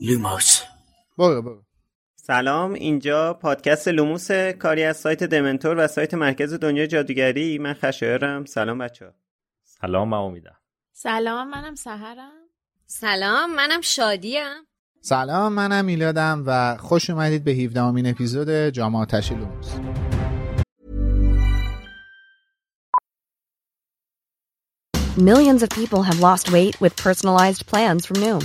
لوموس. برو برو. سلام اینجا پادکست لوموس کاری از سایت دمنتور و سایت مرکز دنیا جادوگری. من خشایارم. سلام بچه ها. سلام من امیدم. سلام منم سحرم. سلام منم شادیم. سلام منم میلادم و خوش اومدید به 17 امین اپیزود جام آتش لوموس. Millions of people have lost weight with personalized plans from Noom,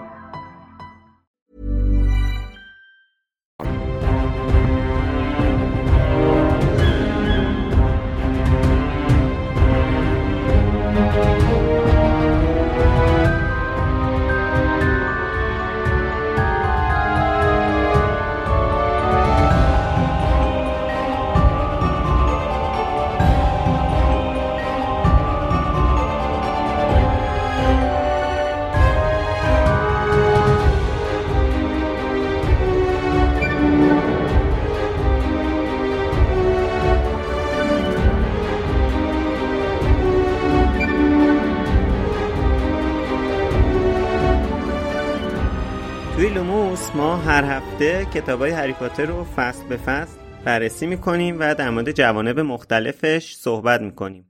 لوموس ما هر هفته کتاب های هری پاتر رو فصل به فصل بررسی می‌کنیم و در مورد جوانب مختلفش صحبت می‌کنیم.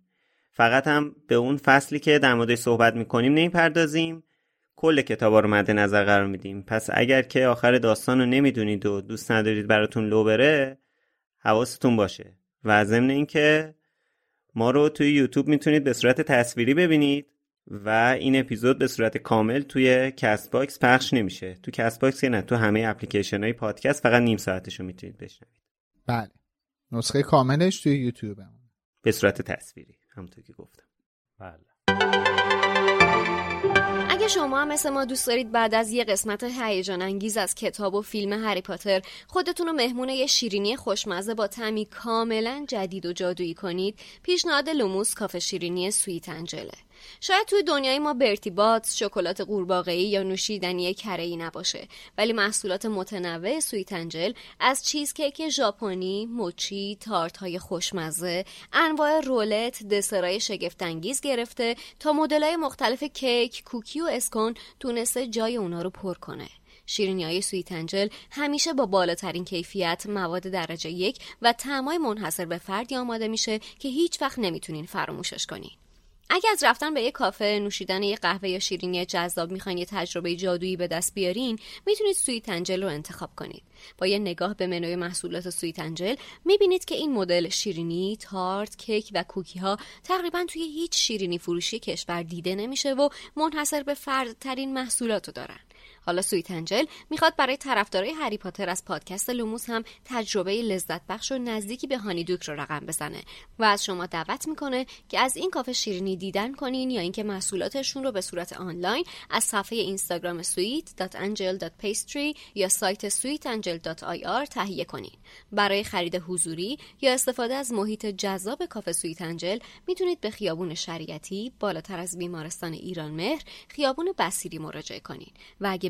فقط هم به اون فصلی که در موردش صحبت می‌کنیم نمی‌پردازیم. کل کتابا رو مد نظر قرار میدیم. پس اگر که آخر داستان رو نمی‌دونید و دوست ندارید براتون لو بره حواستون باشه. و ضمن اینکه ما رو توی یوتیوب می‌تونید به صورت تصویری ببینید. و این اپیزود به صورت کامل توی کست باکس پخش نمیشه. تو کست باکس که نه تو همه اپلیکیشن های پادکست فقط نیم ساعتش رو می‌تونید بشنوید. بله. نسخه کاملش توی یوتیوب هم. به صورت تصویری همونطور که گفتم. بله. اگه شما هم مثل ما دوست دارید بعد از یه قسمت هیجان انگیز از کتاب و فیلم هری پاتر خودتون رو مهمون یه شیرینی خوشمزه با طعمی کاملا جدید و جادویی کنید پیشنهاد لوموس کافه شیرینی سویت انجله. شاید توی دنیای ما برتی باتس، شکلات قورباغه‌ای یا نوشیدنی کره‌ای نباشه ولی محصولات متنوع سویت انجل از چیزکیک ژاپنی، موچی، تارت‌های خوشمزه، انواع رولت، دسرای شگفت‌انگیز گرفته تا مدل‌های مختلف کیک، کوکی و اسکون تونسته جای اونا رو پر کنه. شیرینی های سویت انجل همیشه با بالاترین کیفیت مواد درجه یک و طعمای منحصر به فردی آماده میشه که هیچ وقت نمی‌تونین فراموشش کنین. اگه از رفتن به یه کافه نوشیدن یه قهوه یا شیرینی جذاب می‌خواین یه تجربه جادویی به دست بیارین می‌تونید سویت انجل رو انتخاب کنید. با یه نگاه به منوی محصولات سویت انجل می‌بینید که این مدل شیرینی تارت کیک و کوکی ها تقریبا توی هیچ شیرینی فروشی کشور دیده نمیشه و منحصر به فردترین محصولات رو دارن. حالا سویت انجل می‌خواد برای طرفدارای هری پاتر از پادکست لوموس هم تجربه لذت بخش و نزدیکی به هانیدوک رو رقم بزنه. و از شما دعوت می‌کنه که از این کافه شیرینی دیدن کنین یا اینکه محصولاتشون رو به صورت آنلاین از صفحه اینستاگرام sweet.angel.pastry یا سایت sweetangel.ir تهیه کنین. برای خرید حضوری یا استفاده از محیط جذاب کافه سویت انجل می‌تونید به خیابون شریعتی بالاتر از بیمارستان ایران مهر خیابون بصیری مراجعه کنین. و اگه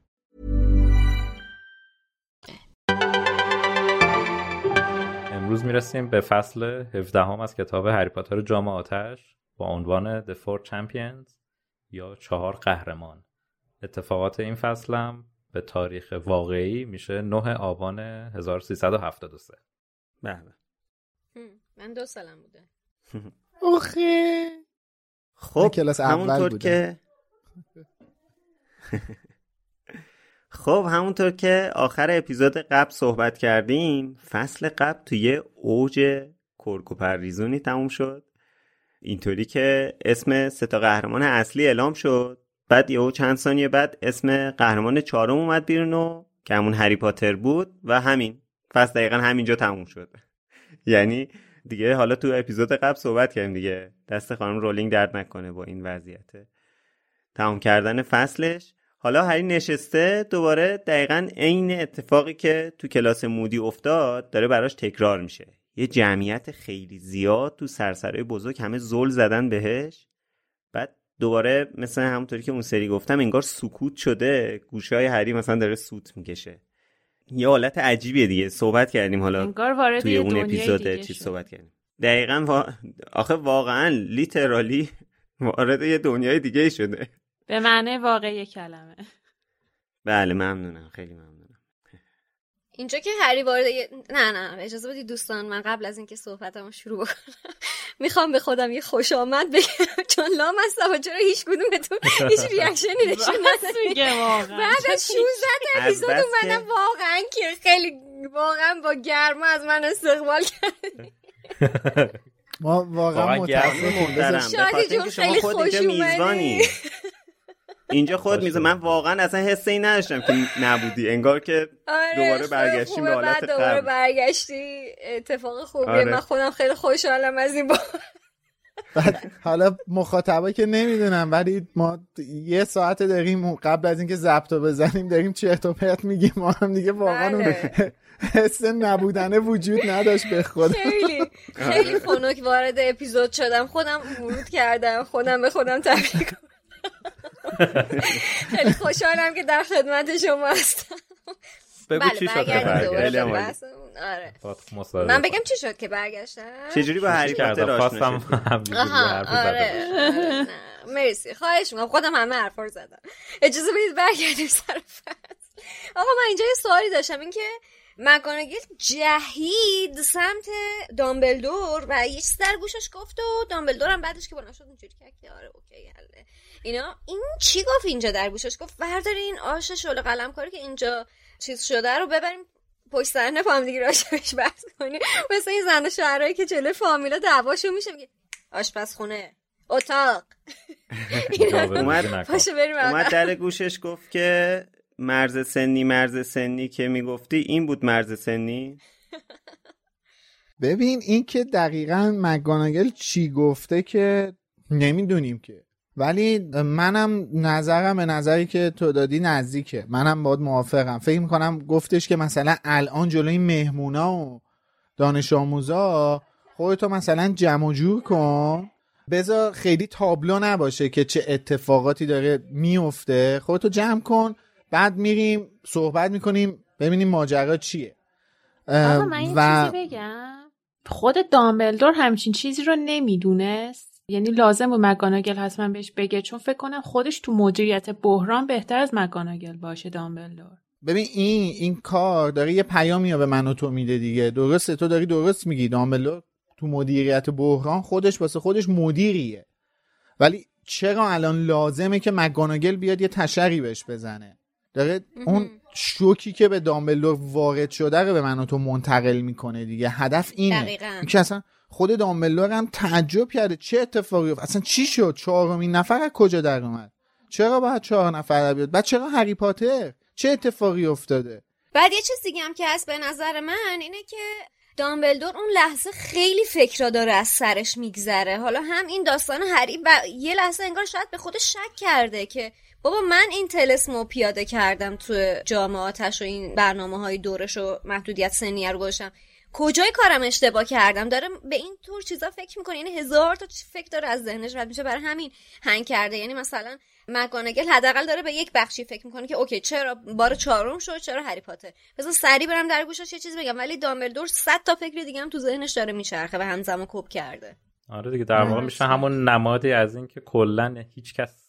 امروز می‌رسیم به فصل 17 هم از کتاب هری پاتر جام آتش با عنوان The Four Champions یا چهار قهرمان. اتفاقات این فصلم به تاریخ واقعی میشه 9 آبان 1373 بله. من دو سالم بوده. اوخه خب کلاس اول همونطور بوده. که خب همونطور که آخر اپیزود قبل صحبت کردیم فصل قبل توی اوج کرک و پریزونی تموم شد. اینطوری که اسم سه تا قهرمان اصلی اعلام شد. بعد یهو چند ثانیه بعد اسم قهرمان چهارم اومد بیرون و که همون هری پاتر بود و همین. فصل دقیقا همینجا تموم شد. یعنی دیگه حالا تو اپیزود قبل صحبت کردیم دیگه. دست خانم رولینگ درد نکنه با این وضعیت. تمام کردن فصلش. حالا هری نشسته دوباره دقیقا عین اتفاقی که تو کلاس مودی افتاد داره براش تکرار میشه. یه جمعیت خیلی زیاد تو سرسرای بزرگ همه زل زدن بهش. بعد دوباره مثل همونطوری که اون سری گفتم انگار سکوت شده گوشه های هری مثلا داره سوت می‌کشه. یه حالت عجیبیه دیگه. صحبت کردیم حالا انگار وارد توی اون اپیزود شد. صحبت کردیم. دقیقا وا... آخه واقعا لیترالی وارد یه دنیای دیگه شده. به معنی واقعی کلمه. بله ممنونم خیلی ممنونم. اینجا که هری وارد نه نه اجازه بدید دوستان من قبل از اینکه صحبتمو شروع بکنم می‌خوام به خودم یه خوش آمد بگم چون لام هستم و چرا هیچ کدومتون هیچ ریاکشنی نشون بعد از 16 تا اپیزود اومدم واقعا که خیلی واقعا با گرما از من استقبال کرد ما واقعا به شادی جون خیلی خوش اومدی. اینجا خود. میزه من واقعا اصلا حس این نداشتم که نبودی انگار که آره، دوباره برگشتیم. به حالت دوباره قبل. برگشتی اتفاق خوبیه آره. من خودم خیلی خوشحالم از این با بعد حالا مخاطبا که نمی‌دونم ولی ما یه ساعت داریم قبل از اینکه ضبط رو بزنیم داریم چرت و پرت میگیم ما هم دیگه واقعا بله. حس نبودنه وجود نداشت به خود خیلی خیلی خنک وارد اپیزود شدم خودم ورود کردم خودم به خودم تبریک. خیلی خوشحالم که در خدمت شما هستم. بگو چی شد که. بحثمون. آره. من. بگم چی شد که برگشتم؟ چجوری با هری پاتر آشنا بزنم. آره آره،. مرسی. خواهش می‌کنم. خودم همه حرفا رو زدم. اجازه بدید برگردیم سر فصل. آقا من اینجا یه سوالی داشتم. این که مکانگل جهید سمت دامبلدور و یه چیز در گوشش گفت و دامبلدور هم بعدش که بلند شد اونجوری کرد که آره اوکی حله. اینا این چی گفت اینجا در گوشش؟ گفت برداری این آش شل قلم کاری که اینجا چیز شده رو ببریم پشت صحنه با هم دیگه راجبش بحث کنیم. مثل این زن و شوهرایی که جلوی فامیلا دعواشون میشه میگه آشپزخونه اتاق. اومد-. در گوشش گفت که مرز سنی مرز سنی که می‌گفتی این بود مرز سنی؟ ببین این که دقیقا مگاناگل چی گفته که نمی‌دونیم که. ولی منم نظرم به نظری که تو دادی نزدیکه. منم باید موافقم. فکر می‌کنم گفتش که مثلا الان جلوی مهمونا و دانش آموزا خودتو مثلا جمع جور کن. بذار خیلی تابلو نباشه که چه اتفاقاتی داره میفته خودتو جمع کن. بعد میریم صحبت می‌کنیم ببینیم ماجرا چیه. آقا من و چیزی بگم. خود دامبلدور همچین چیزی رو نمی‌دونست. یعنی لازم بود مگاناگل حتما بهش بگه چون فکر کنم خودش تو مدیریت بحران بهتر از مگاناگل باشه دامبلدور. ببین این این کار داره یه پیامی به من و تو میده دیگه. درسته تو داری درست میگی. دامبلدور تو مدیریت بحران خودش واسه خودش مدیریه. ولی چرا الان لازمه که مگاناگل بیاد یه تشری بهش بزنه؟ داره اون شوکی که به دامبلدور وارد شده رو به من و تو منتقل می‌کنه دیگه. هدف اینه. دقیقاً. که اصلا خود دامبلدور هم تعجب کرده. چه اتفاقی افتاد اصلا چی شد؟ چهارمین نفر از کجا در اومد؟ چرا باید چهار نفر بیاد؟ بعد چرا هری پاتر؟ چه اتفاقی افتاده؟ بعد یه چیز دیگه هم که هست به نظر من اینه که دامبلدور اون لحظه خیلی فکر داره از سرش میگذره. حالا هم این داستان هری و یه لحظه انگار شاید به خودش شک کرده که بابا من این تلسمو پیاده کردم تو جامعاتش و این برنامه های دورش و محدودیت سنیه رو گذاشتم. کجای کارم اشتباه کردم؟ داره به این طور چیزا فکر می‌کنه. یعنی هزار تا فکر داره از ذهنش رد میشه برای همین هنگ کرده. یعنی مثلا مکانگل حداقل داره به یک بخشی فکر می‌کنه که اوکی چرا بار چهارم شد چرا هری پاتر؟ بذار سری برم در گوشش یه چیز بگم. ولی دامبلدور صد تا فکر دیگه هم تو ذهنش داره میچرخه و همزمان کوب کرده. آره دیگه در واقع میشه همون نمادی از این که کلا هیچ کس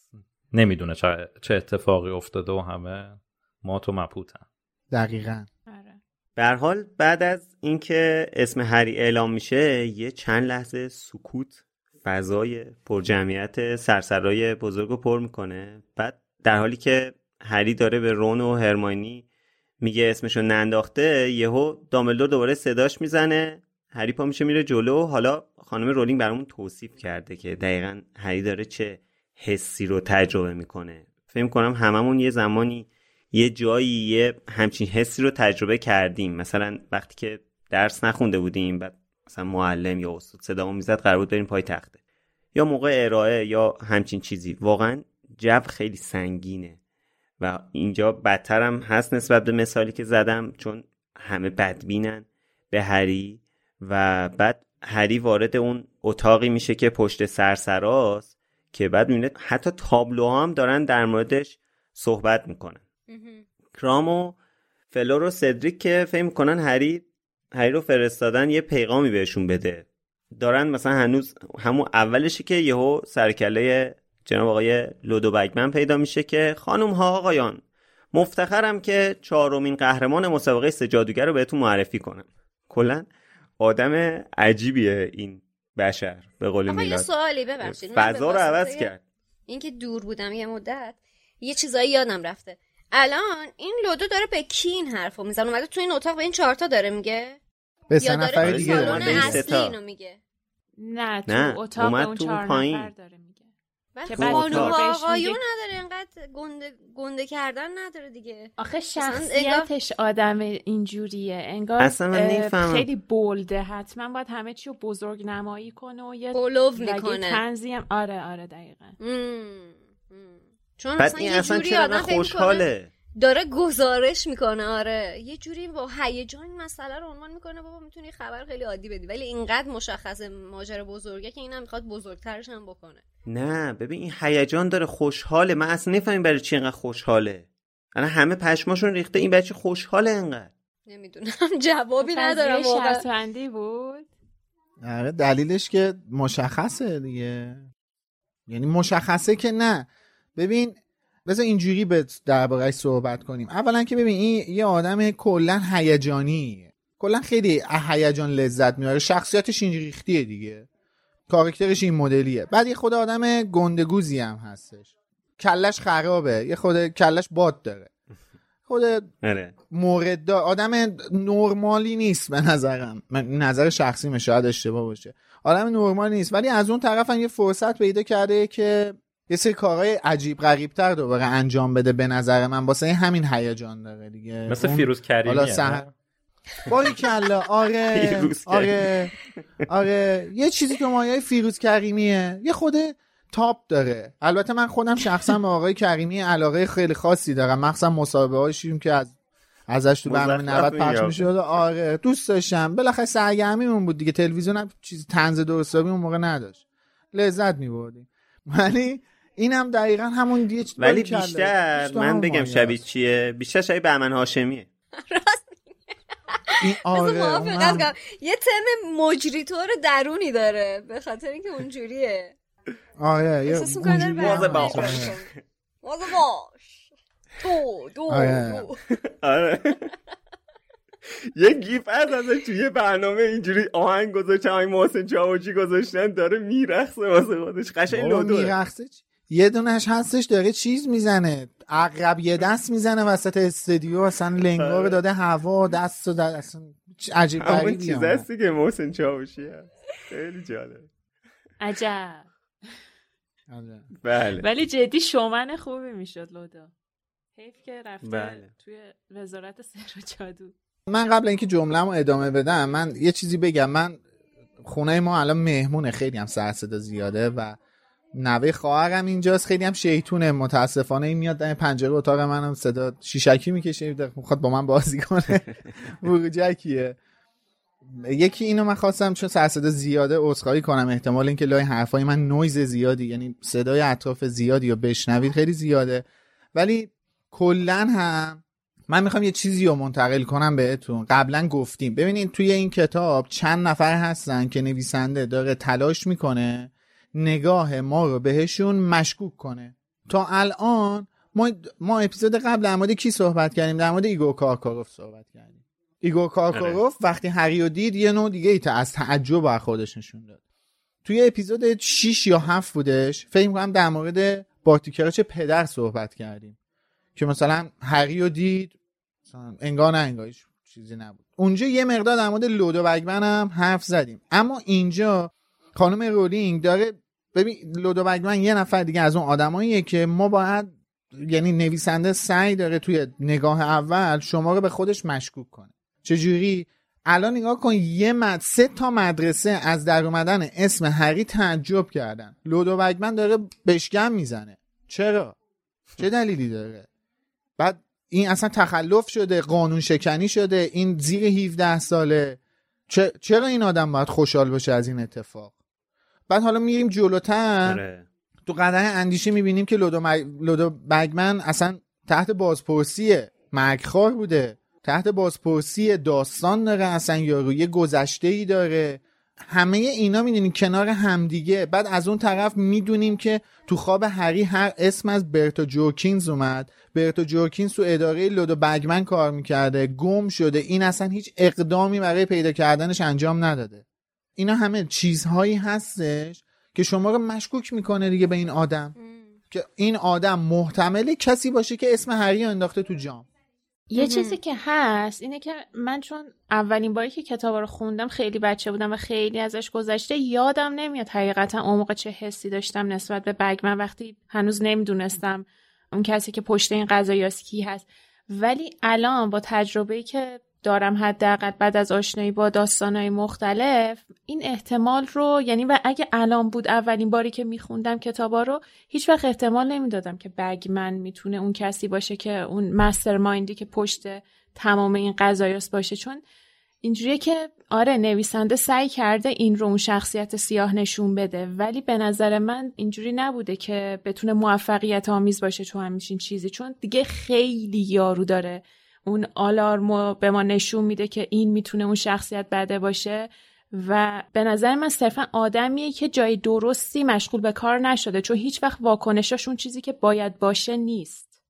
نمی‌دونه چه چه اتفاقی افتاده و همه ما تو مبهوتن دقیقا. به هر حال بعد از اینکه اسم هری اعلام میشه یه چند لحظه سکوت فضای پرجمعیت سرسرای بزرگ رو پر می‌کنه. بعد در حالی که هری داره به رون و هرماینی میگه اسمشو ننداخته یهو دامبلدور دوباره صداش می‌زنه. هری پا میشه میره جلو. حالا خانم رولینگ برامون توصیف کرده که دقیقا هری داره چه حسی رو تجربه می‌کنه. فکر کنم هممون یه زمانی یه جایی یه همچین حسی رو تجربه کردیم. مثلا وقتی که درس نخونده بودیم بعد مثلا معلم یا استاد صدامون می‌زد قرار بود بریم پای تخته. یا موقع ارائه یا همچین چیزی. واقعا جو خیلی سنگینه. و اینجا بدتر هم هست نسبت به مثالی که زدم چون همه بدبینن به هری. و بعد هری وارد اون اتاقی میشه که پشت سرسراست. که بعد می‌بینه حتی تابلوها هم دارن در موردش صحبت می‌کنن. کرام و فلور و سدریک که فکر می‌کنن هری هری رو فرستادن یه پیغامی بهشون بده. دارن مثلا هنوز همون اولشه که یهو سرکله جناب آقای لودو بگمن پیدا میشه که خانم ها آقایان مفتخرم که چهارمین قهرمان مسابقه سه جادوگر رو بهتون معرفی کنم. کلا آدم عجیبیه این بشر به قول آقا یه میلاد. سوالی ببخشید. فضا رو عوض کرد. اینکه دور بودم یه مدت یه چیزایی یادم رفته. الان این لودو داره به کی این حرفو می‌زنه. اومده تو این اتاق به این چهارتا داره میگه. به یا سه داره نفر دیگه این داره. اینو میگه. نه تو نه، اتاق اومد اون تو چهار پایین. نفر داره میگه. که خانوم آقایون نداره اینقدر گنده, گنده کردن نداره دیگه آخه شخصیتش آدم اینجوریه انگار اصلا. خیلی بولده حتما باید همه چی رو بزرگ نمایی کنه و یه رگه می‌کنه تنزی هم آره آره دقیقا مم. مم. چون بعد مثلا این یه اصلا جوری چرا خوشحاله داره گزارش می‌کنه آره. یه جوری با هیجان مسئله رو عنوان می‌کنه. بابا می‌تونی خبر خیلی عادی بدی. ولی اینقدر مشخص ماجرا بزرگه که اینم می‌خواد بزرگترش هم بکنه. نه ببین این هیجان داره خوشحاله. من اصلا نفهمیم برای چی اینقدر خوشحاله. الان همه پشماشون ریخته این بچه خوشحاله انقدر نمی‌دونم جوابی ندارم شرطبندی بود؟ آره دلیلش که مشخصه دیگه. یعنی مشخصه که نه. ببین بذار اینجوری به دربارهش صحبت کنیم. اولا که ببین این یه آدم کلا هیجانی. کلا خیلی هیجان لذت میاره شخصیتش این ریختیه دیگه. کاراکترش این مدلیه. بعد یه خود آدم گندگوزی هم هستش. کلش خرابه. یه خود کلش باد داره. خود آره. مورد دار آدم نرمالی نیست به نظرم. من نظر شخصی شاید اشتباه باشه. آدم نرمالی نیست. ولی از اون طرف هم یه فرصت پیدا کرده که یه سری کارهای عجیب غریب تر دوباره انجام بده به نظر من. واسه همین هیجان داره دیگه. مثل اون- فیروز کریمیه حالا سهر باری کلا آره فیروز آره آره. یه چیزی که مایه فیروز کریمیه. یه خود تاپ داره. البته من خودم شخصا به آقای کریمی علاقه خیلی خاصی دارم. مخصوصا مسابقه هاشیم که از ازش تو برنامه مزخرف 90 پخش. می‌شد. آره دوست داشتم. بالاخره سرگرمیمون بود دیگه. تلویزیون هم چیز طنز درستابی اون موقع نداشت. لذت میبردیم. ولی اینم دقیقا همون دیگه ولی. بیشتر بیشتر من بگم شبیه. چیه؟ بیشتر شبیه بهمن هاشمیه. این آره کنم یه تم مجریتور درونی داره به خاطر اینکه اونجوریه. آره یه برنامه باش. دو دو آره. آره. یه گیف از ازش توی برنامه اینجوری آهنگ گذاشتن آهنگ محسن چاوشی گذاشتن داره میرقصه واسه خودش. قشنگ میرقصه چی؟ یه دونش هستش داره چیز می‌زنه. عقرب یه دست می‌زنه وسط استودیو اصلا لنگا رو داده هوا دست و دست اصلا عجیب همون غریبی چیز. هستی که محسن چاوشی هست. خیلی جالب. عجب. آره. بله. ولی جدی شومن خوبی می‌شد لودا. حیف که رفته بله. توی وزارت سحر و جادو. من قبل اینکه جمله‌مو ادامه بدم من یه چیزی بگم. من خونه ما الان مهمونه خیلی هم سر صدا زیاده و نوه خواهرم اینجاست. خیلی هم شیطونه. متاسفانه این میاد در پنجره اتاق منم. صدا شیشکی می‌کشه. می‌خواد با من بازی کنه. بروجکیه یکی اینو من خواستم چون سر صدا زیاده عذرخواهی کنم. احتمال اینکه لای حرفای من نویز زیادی یعنی صدای اطراف زیادی رو بشنوید خیلی زیاده. ولی کلا هم من می‌خوام یه چیزی رو منتقل کنم بهتون. قبلا گفتیم. ببینید توی این کتاب چند نفر هستن که نویسنده داره تلاش می‌کنه نگاه ما رو بهشون مشکوک کنه. تا الان ما ما اپیزود قبل در مورد کی صحبت کردیم؟ در مورد ایگور کارکاروف صحبت کردیم. ایگور کارکاروف وقتی هری رو دید یه نوع دیگه ای تا از تعجب بر خودش نشون داد. توی اپیزود 6 یا 7 بودش فکر کنم در مورد بارتی کراچ پدر صحبت کردیم. که مثلا هری رو دید مثلا انگار نه انگار چیزی نبود. اونجا یه مقدار در مورد لودو بگمن هم حرف زدیم. اما اینجا خانم رولینگ داره ببین لودو بگمن یه نفر دیگه از اون آدماییه که ما باید یعنی نویسنده سعی داره توی نگاه اول شما رو به خودش مشکوک کنه. چجوری؟ الان نگاه کن یه مد سه تا مدرسه از در اومدن اسم هری تعجب کردن. لودو بگمن داره بشگم می‌زنه. چرا؟ چه دلیلی داره؟ بعد این اصلا تخلف شده قانون شکنی شده این زیر 17 ساله. چرا این آدم باید خوشحال باشه از این اتفاق؟ بعد حالا میریم جلوتر. آره. تو قدر اندیشه می‌بینیم که لودو, مگ... لودو بگمن اصلا تحت بازپرسی مرگخوار بوده. تحت بازپرسی داستان داره اصلا یارو یه گذشته ای داره. همه اینا می‌دونیم کنار همدیگه. بعد از اون طرف می‌دونیم که تو خواب هری هر اسم از برتا جورکینز اومد. برتا جورکینز تو اداره لودو بگمن کار می‌کرده. گم شده. این اصلا هیچ اقدامی برای پیدا کردنش انجام نداده. اینا همه چیزهایی هستش که شما رو مشکوک می‌کنه دیگه به این آدم. که این آدم محتمله کسی باشه که اسم هری انداخته تو جام. یه چیزی که هست اینه که من چون اولین باری که کتاب رو خوندم خیلی بچه بودم و خیلی ازش گذشته یادم نمیاد حقیقتا اون موقع چه حسی داشتم نسبت به بگمن وقتی هنوز نمی‌دونستم اون کسی که پشت این قضایاست کی هست. ولی الان با تجربه‌ای که دارم حداقل بعد از آشنایی با داستانهای مختلف این احتمال رو یعنی و اگه الان بود اولین باری که میخوندم کتابا رو هیچ وقت احتمال نمی‌دادم که بگمن می‌تونه اون کسی باشه که اون مستر مایندی که پشت تمام این قضایاست باشه. چون اینجوریه که آره نویسنده سعی کرده این رو اون شخصیت سیاه نشون بده ولی به نظر من اینجوری نبوده که بتونه موفقیت آمیز باشه تو همچین چیزی. چون دیگه خیلی یارو داره اون آلارمو به ما نشون میده که این می‌تونه اون شخصیت بده باشه. و به نظر من صرفا آدمیه که جای درستی مشغول به کار نشده چون هیچ وقت واکنشاش اون چیزی که باید باشه نیست.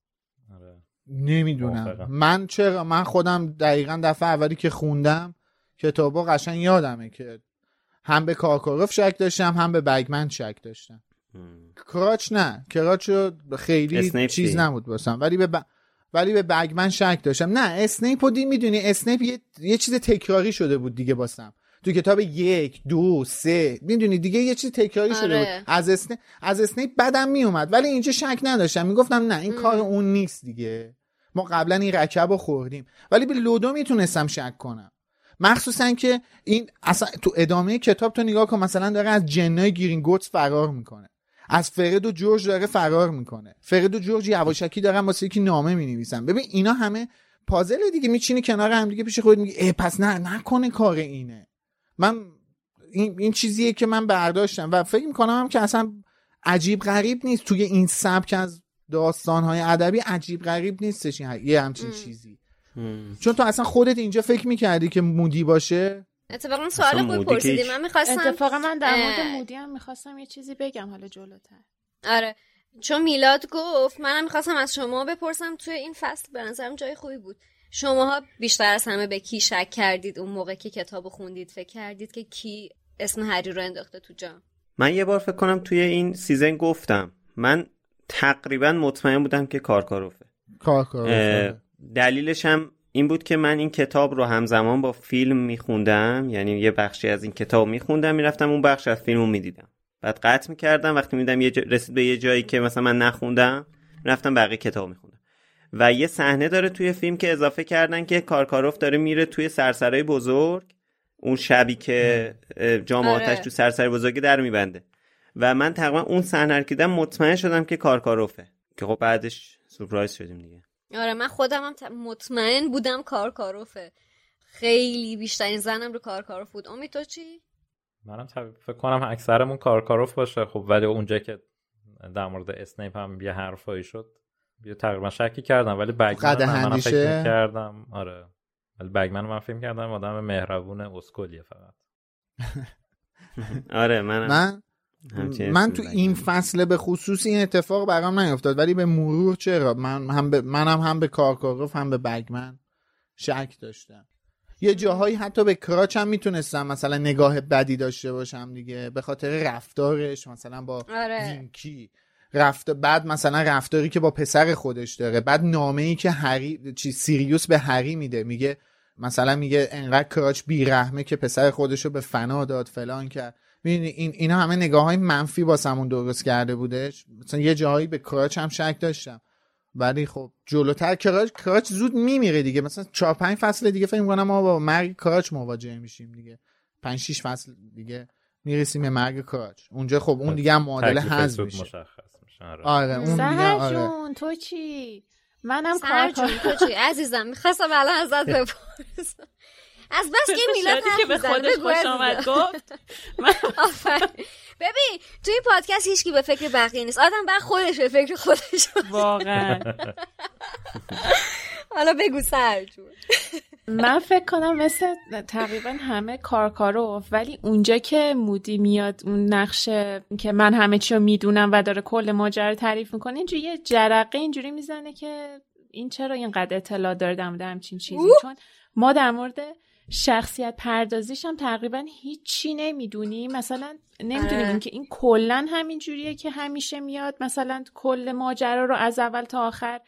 آره. نمی‌دونم. من چرا؟ من خودم دقیقا دفعه اولی که خوندم کتابا قشنگ یادمه که هم به کارکاروف شک داشتم هم به بگمن شک داشتم. کراچ نه. کراچ رو خیلی چیز چی؟ نبود واسم ولی به ب... ولی به بگمن شک داشتم. نه اسنیپ دی می‌دونی اسنیپ یه... یه چیز تکراری شده بود دیگه واسم تو کتاب یک دو سه می‌دونی دیگه یه چیز تکراری شده آره. بود از اسنیپ از اسنیپ بدم میومد ولی اینجا شک نداشتم. می‌گفتم نه این کار اون نیست دیگه. ما قبلا این رکب رو خوردیم. ولی به لودو می‌تونستم شک کنم. مخصوصا که این اصلا تو ادامه کتاب تو نگاه کن مثلا داره از جنای گرینگوتس فرار می‌کنه. از فرد و جورج داره فرار می‌کنه. فرد و جورج یواشکی دارن واسه یکی نامه می‌نویسن. ببین اینا همه پازل دیگه. میچینی کنار هم دیگه پیش خود میگی پس نه نکنه کار اینه. من این, این چیزیه که من برداشتم و فکر می‌کنم هم که اصلا عجیب غریب نیست. توی این سبک از داستانهای ادبی عجیب غریب نیستش. یه همچین چیزی. چون تو اصلا خودت اینجا فکر می‌کردی که مودی باشه؟ اتفاقا سوال خوبی پرسیدی. من می‌خواستم اتفاقا من در مورد اه، مودی هم می‌خواستم یه چیزی بگم حالا جلوتر. آره. چون میلاد گفت منم می‌خواستم از شما بپرسم توی این فصل به نظرم جای خوبی بود. شماها بیشتر از همه به کی شک کردید اون موقع که کتاب خوندید؟ فکر کردید که کی اسم هری رو انداخته تو جام؟ من یه بار فکر کنم توی این سیزن گفتم. من تقریبا مطمئن بودم که کارکاروفه. کار کار اه، دلیلش هم این بود که من این کتاب رو همزمان با فیلم میخوندم یعنی یه بخشی از این کتاب میخوندم می‌رفتم اون بخش از فیلم رو می‌دیدم. بعد قطع می‌کردم وقتی میدم یه جا... رسید به یه جایی که مثلا من نخوندم رفتم بقیه کتاب میخوندم. و یه صحنه داره توی فیلم که اضافه کردن که کارکاروف داره میره توی سرسرای بزرگ اون شبی که جام آره. آتش تو سرسرای بزرگ در میبنده. و من تقریبا اون صحنه رو دیدم مطمئن شدم که کارکاروفه. که خب بعدش سورپرایز شدیم دیگه. آره من خودم هم مطمئن بودم کارکاروفه خیلی بیشترین زنم رو کارکاروف بود. امید تو چی؟ منم طب- فکر کنم اکثرمون کارکاروف باشه. خب ولی اونجا که در مورد اسنیپ هم یه حرفایی شد یه تقریبا شکی کردم. ولی بگمن هندیشه؟ فکر کردم آره. ولی بگمن من فکر کردم آدم مهربون اسکلیه فقط. آره من من؟ من تو. این فصل به خصوص این اتفاق برام نیفتاد ولی به مرور چرا؟ من هم به منم هم به کارکاروف هم به بگمن شک داشتم. یه جاهایی حتی به کراچ هم می‌تونستم مثلا نگاه بدی داشته باشم دیگه به خاطر رفتارش مثلا با آره. وینکی. رفت بعد مثلا رفتاری که با پسر خودش داره بعد نامه ای که هری چی سیریوس به هری میده. میگه مثلا میگه انقدر کراچ بیرحمه که پسر خودش رو به فنا داد فلان کرد. می‌دونی این اینا همه نگاه های منفی واسمون درست کرده بودش. مثلا یه جاهایی به کراچ هم شک داشتم. ولی خب جلوتر کراچ کراچ زود میمیره دیگه. مثلا چهار پنج فصل دیگه فکر می‌کنم ما با مرگ کراچ مواجه میشیم دیگه. پنج شیش فصل دیگه می‌رسیم به مرگ کراچ. اونجا خب اون دیگه هم معادل تکلیف حذف میشه. مشخص میشه آره. آره اون دیگه آره. جون تو چی؟ منم کار تو چی؟ عزیزم می‌خواستم الان ازت بپرسم. از بس که میلاد که به. خودش خوش. آمد گفت. ببین توی این پادکست هیچکی به فکر بقیه نیست آدم بعد خودش به فکر خودش. واقعا حالا بگو سر من فکر کنم مثل تقریبا همه کارکاروف ولی اونجا که مودی میاد اون نقشه که من همه چی رو می‌دونم و داره کل ماجرا رو تعریف می‌کنه اینجوری یه جرقه اینجوری می‌زنه که این چرا اینقدر اطلاع داره در مورد همچین چیزی چون ما در مورد شخصیت پردازیش هم تقریبا هیچی نمی‌دونیم مثلا نمی‌دونیم آره. که این کلا همین جوریه که همیشه میاد. مثلا کل ماجرا رو از اول تا آخر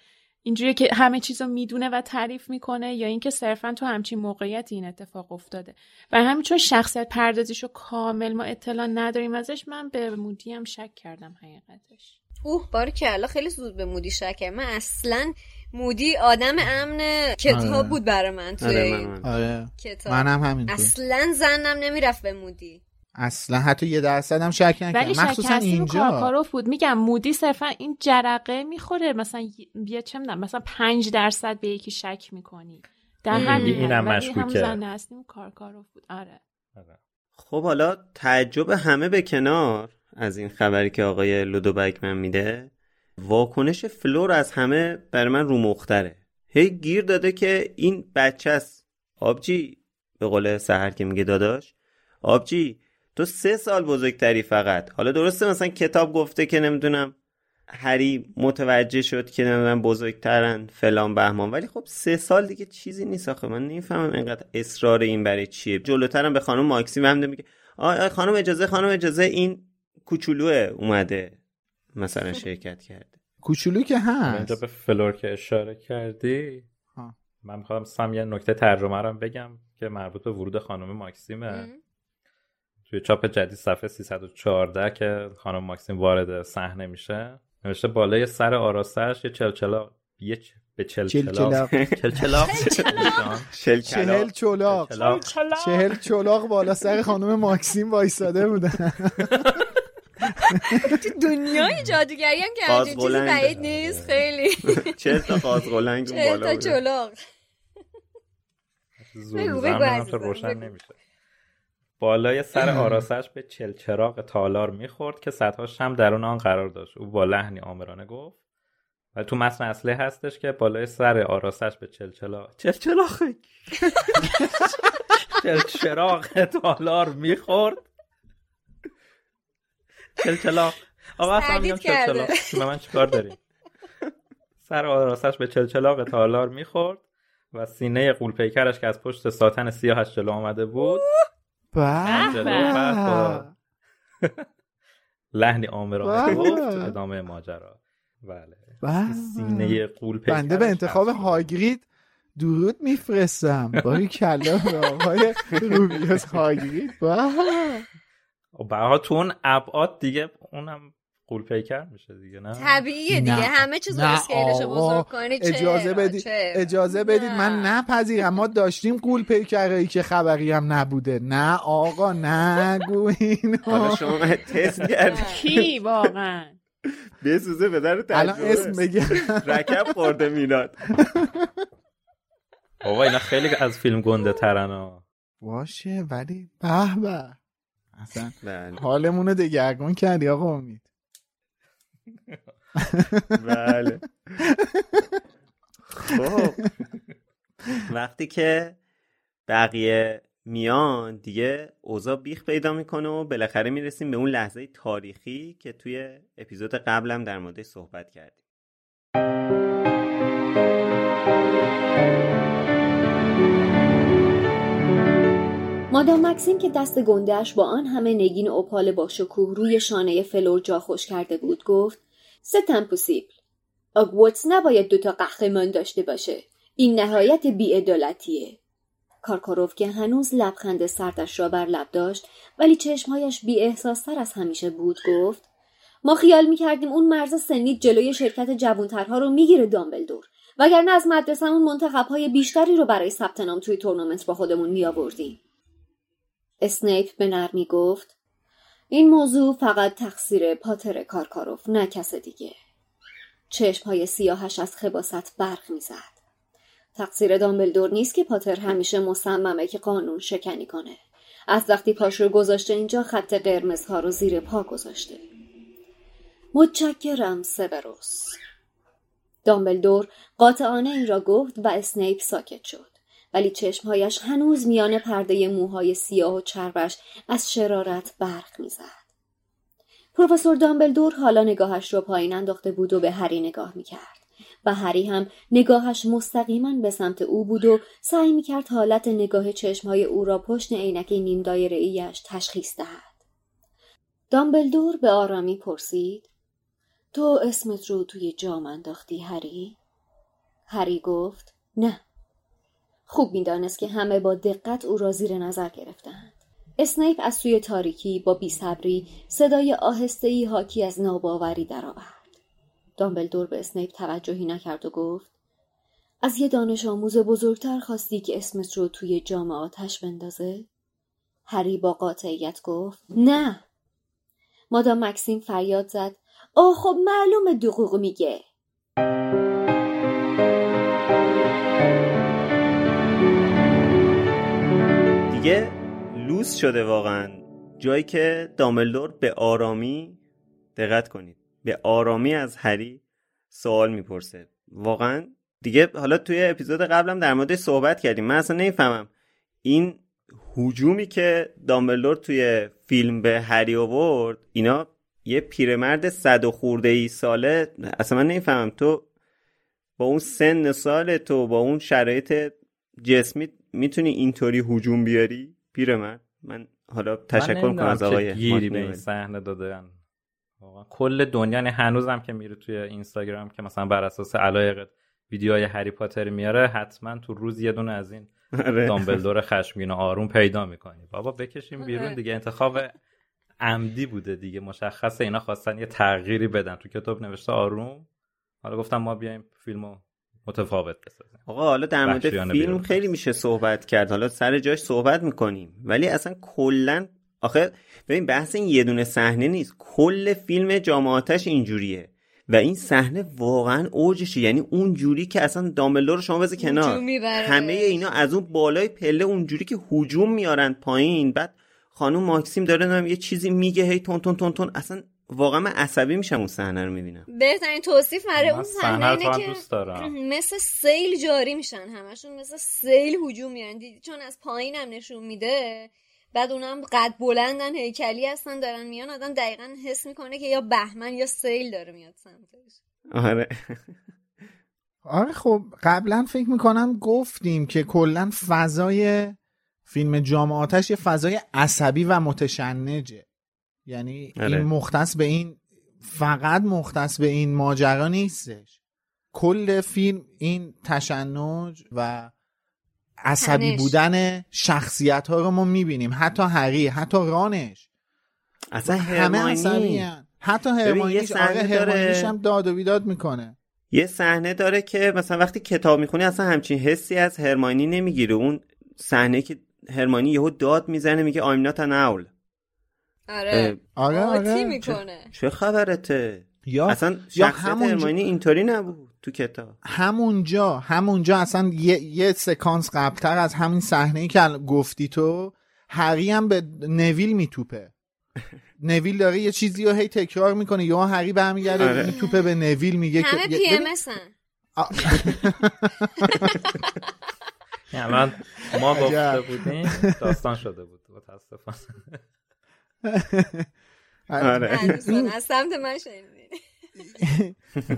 اینجوریه که همه چیز رو می‌دونه و تعریف می‌کنه یا اینکه صرفا تو همچین موقعیتی این اتفاق افتاده. و همین چون شخصیت پردازیش رو کامل ما اطلاع نداریم ازش من به مودی هم شک کردم حقیقتش. اوه باری که خیلی زود به مودی شک کردم. من اصلا مودی آدم امن کتاب آره. بود برای من توی آره من, من. آره کتاب منم همینطور اصلا زنم نمی‌رفت به مودی اصلا حتی یه درصد هم شک ولی نکردم مخصوصا اینجا کارکاروف بود میگم مودی صرفا این جرقه می‌خوره مثلا یه چه می‌دونم مثلا پنج درصد به یکی شک می‌کنی در. همین اینم مشکوکه. زن اصلی کارکاروف بود آره آره. خب حالا تعجب همه به کنار از این خبری که آقای لودو بکمن میده واکنش فلور از همه برای من رو مختره. هی گیر داده که این بچه است. آبجی به قول سهر که میگه داداش. آبجی تو سه سال بزرگتری فقط. حالا درسته مثلا کتاب گفته که نمی‌دونم هری متوجه شد که نمی‌دونم بزرگترن فلان بهمان. ولی خب سه سال دیگه چیزی نیست آخه. من نمی‌فهمم اینقدر اصرار این برای چیه. جلوترم به خانم ماکسیم هم میگه آه خانم اجازه خانم اجازه. این کوچولوه اومده مثلا شرکت کرده. کوچولو که اینجا هست به فلور که اشاره کردی ها. من می‌خوام سم یه نکته ترجمه رو بگم که مربوط به ورود خانم ماکسیمه. توی چاپ جدید صفحه 314 که خانم ماکسیم وارد صحنه میشه نوشته بالای سر آراستش یه چلچلا یه چ- به چلچلا چلچلاق. چلچلا چهل چلاق. چلاق. چهل چلاق بالا سر خانم ماکسیم وایساده بودن. تو دنیای جادوگری هم که همچین چیزی. بعید نیست خیلی. چهل تا قازقلنگ اون بالا تا. چلاق. روشن. نمیشه. بالای سر آراسش به چلچراغ تالار می‌خورد که سطحاش هم درون آن قرار داشت. او با لحنی آمرانه گفت. و تو متن اصلی هستش که بالای سر آراسش به چلچلا چلچلاخه چلچراغ تالار می‌خورد. چلچلاق آقا اصلا میگم چلچلاق به من چیکار داری سر آراسش به چلچلاق تالار می‌خورد و سینه قولپیکرش که از پشت ساتن سیاهش جلو آمده بود لحنی آمرانه گفت ادامه ماجرا. بله. سینه قول بنده به انتخاب هاگرید درود میفرستم. باری کلا آقای روبیوس هاگرید. به تو اون ابعاد دیگه اونم قول پیکر میشه دیگه نه؟ طبیعیه دیگه. نه. همه چیز رو اسکیلش بزرگ کنی. اجازه بدید اجازه بدید نه. من نپذیرم. ما داشتیم قول پیکرایی که خبری هم نبوده. نه آقا نگو این حالا شما تست کردید کی؟ واقعا. بسوزه به در الان اسم بگم. رکب خورده میلاد. آقا اینا خیلی از فیلم گنده ترن باشه ولی به به. اصلا حالمون رو دگرگون کردی آقا امید. بله. خب. وقتی که بقیه میان دیگه اوضاع بیخ پیدا می‌کنه و بالاخره می‌رسیم به اون لحظه تاریخی که توی اپیزود قبلم در مورد صحبت کردیم. مادام مکسیم که دست گندهش با آن همه نگین اپال با شکوه روی شانه فلور جا خوش کرده بود گفت C'est impossible. آگوارتس نباید دوتا قهرمان داشته باشه. این نهایت بیعدالتیه. کارکاروف که هنوز لبخند سردش را بر لب داشت ولی چشمهایش بی احساستر از همیشه بود گفت ما خیال می‌کردیم اون مرز سنی جلوی شرکت جوانترها رو می‌گیره دامبلدور. وگرنه از مدرسهمون منتخبهای بیشتری رو برای ثبت نام توی تورنمنت با خودمون میآوردیم. اسنیپ به نرمی گفت این موضوع فقط تقصیر پاتر کارکاروف نه کس دیگه. چشمهای سیاهش از خباست برق می‌زد. تقصیر دامبلدور نیست که پاتر همیشه مصممه که قانون شکنی کنه. از وقتی پاش رو گذاشته اینجا خط قرمزها رو زیر پا گذاشته. متشکرم سبروس. دامبلدور قاطعانه این را گفت و اسنیپ ساکت شد. ولی چشمهایش هنوز میان پرده موهای سیاه و چربش از شرارت برق می‌زد پروفسور دامبلدور حالا نگاهش را پایین انداخته بود و به هری نگاه می‌کرد و هری هم نگاهش مستقیما به سمت او بود و سعی می‌کرد حالت نگاه چشمهای او را پشت عینک نیم دایره تشخیص دهد. دامبلدور به آرامی پرسید تو اسمت رو توی جام انداختی هری؟ هری گفت نه. خوب می‌دانست که همه با دقت او را زیر نظر گرفتند. اسنیپ از سوی تاریکی با بیصبری صدای آهستهای حاکی از ناباوری درآورد. دامبلدور به اسنیپ توجهی نکرد و گفت از یه دانش آموز بزرگتر خواستی که اسمت رو توی جام آتش بندازه؟ هری با قاطعیت گفت نه مادام مکسیم فریاد زد آه خب معلوم دقوق میگه دیگه لوس شده واقعا. جایی که داملدور به آرامی دقت کنید. به آرامی از هری سوال می‌پرسه. واقعا دیگه حالا توی اپیزود قبلم در مورد صحبت کردیم. من اصلا نمی‌فهمم. این هجومی که دامبلور توی فیلم به هری آورد اینا یه پیرمرد صد و خورده ای ساله. اصلا من نمی‌فهمم. تو با اون سن سال تو با اون شرایط جسمی می‌تونی اینطوری هجوم بیاری؟ پیرمرد من. حالا تشکر کنم از آقای گیری به این صحنه دادن کل دنیا یعنی هنوزم که میره توی اینستاگرام که مثلا بر اساس علایق ویدیوهای هری پاتر میاره حتما تو روز یه دونه از این آره. دامبلدور خشمگین و آروم پیدا می‌کنی. بابا بکشیم بیرون آره. دیگه. انتخاب عمدی بوده دیگه. مشخصه اینا خواستن یه تغییری بدن. تو کتاب نوشته آروم. حالا گفتم ما بیایم فیلمو متفاوت بسازیم. آقا حالا در مورد فیلم خیلی میشه صحبت کرد. حالا سر جاش صحبت می‌کنیم. ولی اصلا کلا آخه ببین بحث این یه دونه صحنه نیست. کل فیلم جامعاتش اینجوریه. و این صحنه واقعا اوجشه. یعنی اون جوری که اصلا دامبلدور رو شما بذار کنار. همه اینا از اون بالای پله اونجوری که هجوم میارن پایین. بعد خانم ماکسیم داره نام یه چیزی میگه هی تون تون تون تون. اصلا واقعا من عصبی میشم اون صحنه رو می‌بینم. بهترین توصیف برای اون صحنه اینه هم که دوست دارم. مثل سیل جاری میشن همشون مثل سیل هجوم میان. دیدی چون از پایین هم نشون میده بعد اونم قد بلندن هیکلی هستن دارن میان آدم دقیقا حس می‌کنه که یا بهمن یا سیل داره میاد سمتش. آره. آره خب قبلا فکر می‌کنم گفتیم که کلا فضای فیلم جام آتش یه فضای عصبی و متشنجه. یعنی آره. این مختص به این فقط مختص به این ماجرا نیستش. کل فیلم این تشنج و عصبی تنش. بودن شخصیت ها رو ما می‌بینیم. حتی هری حتی رانش. اصلا همه عصبی هن. حتی هرماینیش آره هرماینیش هم داد و بیداد می‌کنه. یه صحنه داره که مثلا وقتی کتاب می‌خونی اصلا همچین حسی از هرماینی نمی‌گیره اون صحنه که هرماینی یهو داد می‌زنه میگه I'm not an owl. آره. آره آره. می‌کنه. چه خبرته؟ یا اصلا یا شخصیت همونجا- هرماینی اینطوری نبود تو کتاب. همونجا همونجا اصلا یه, یه سکانس قبلتر از همین صحنه ای که گفتی تو هری هم به نویل میتوپه. نویل داره یه چیزی رو هی تکرار می‌کنه. یا هری برمیگرده آره. میتوپه به نویل میگه که همه یه- پی ام یعنی الان ما گفته. بودیم داستان شده بود. متاسفانه. آره. هنوز از سمت من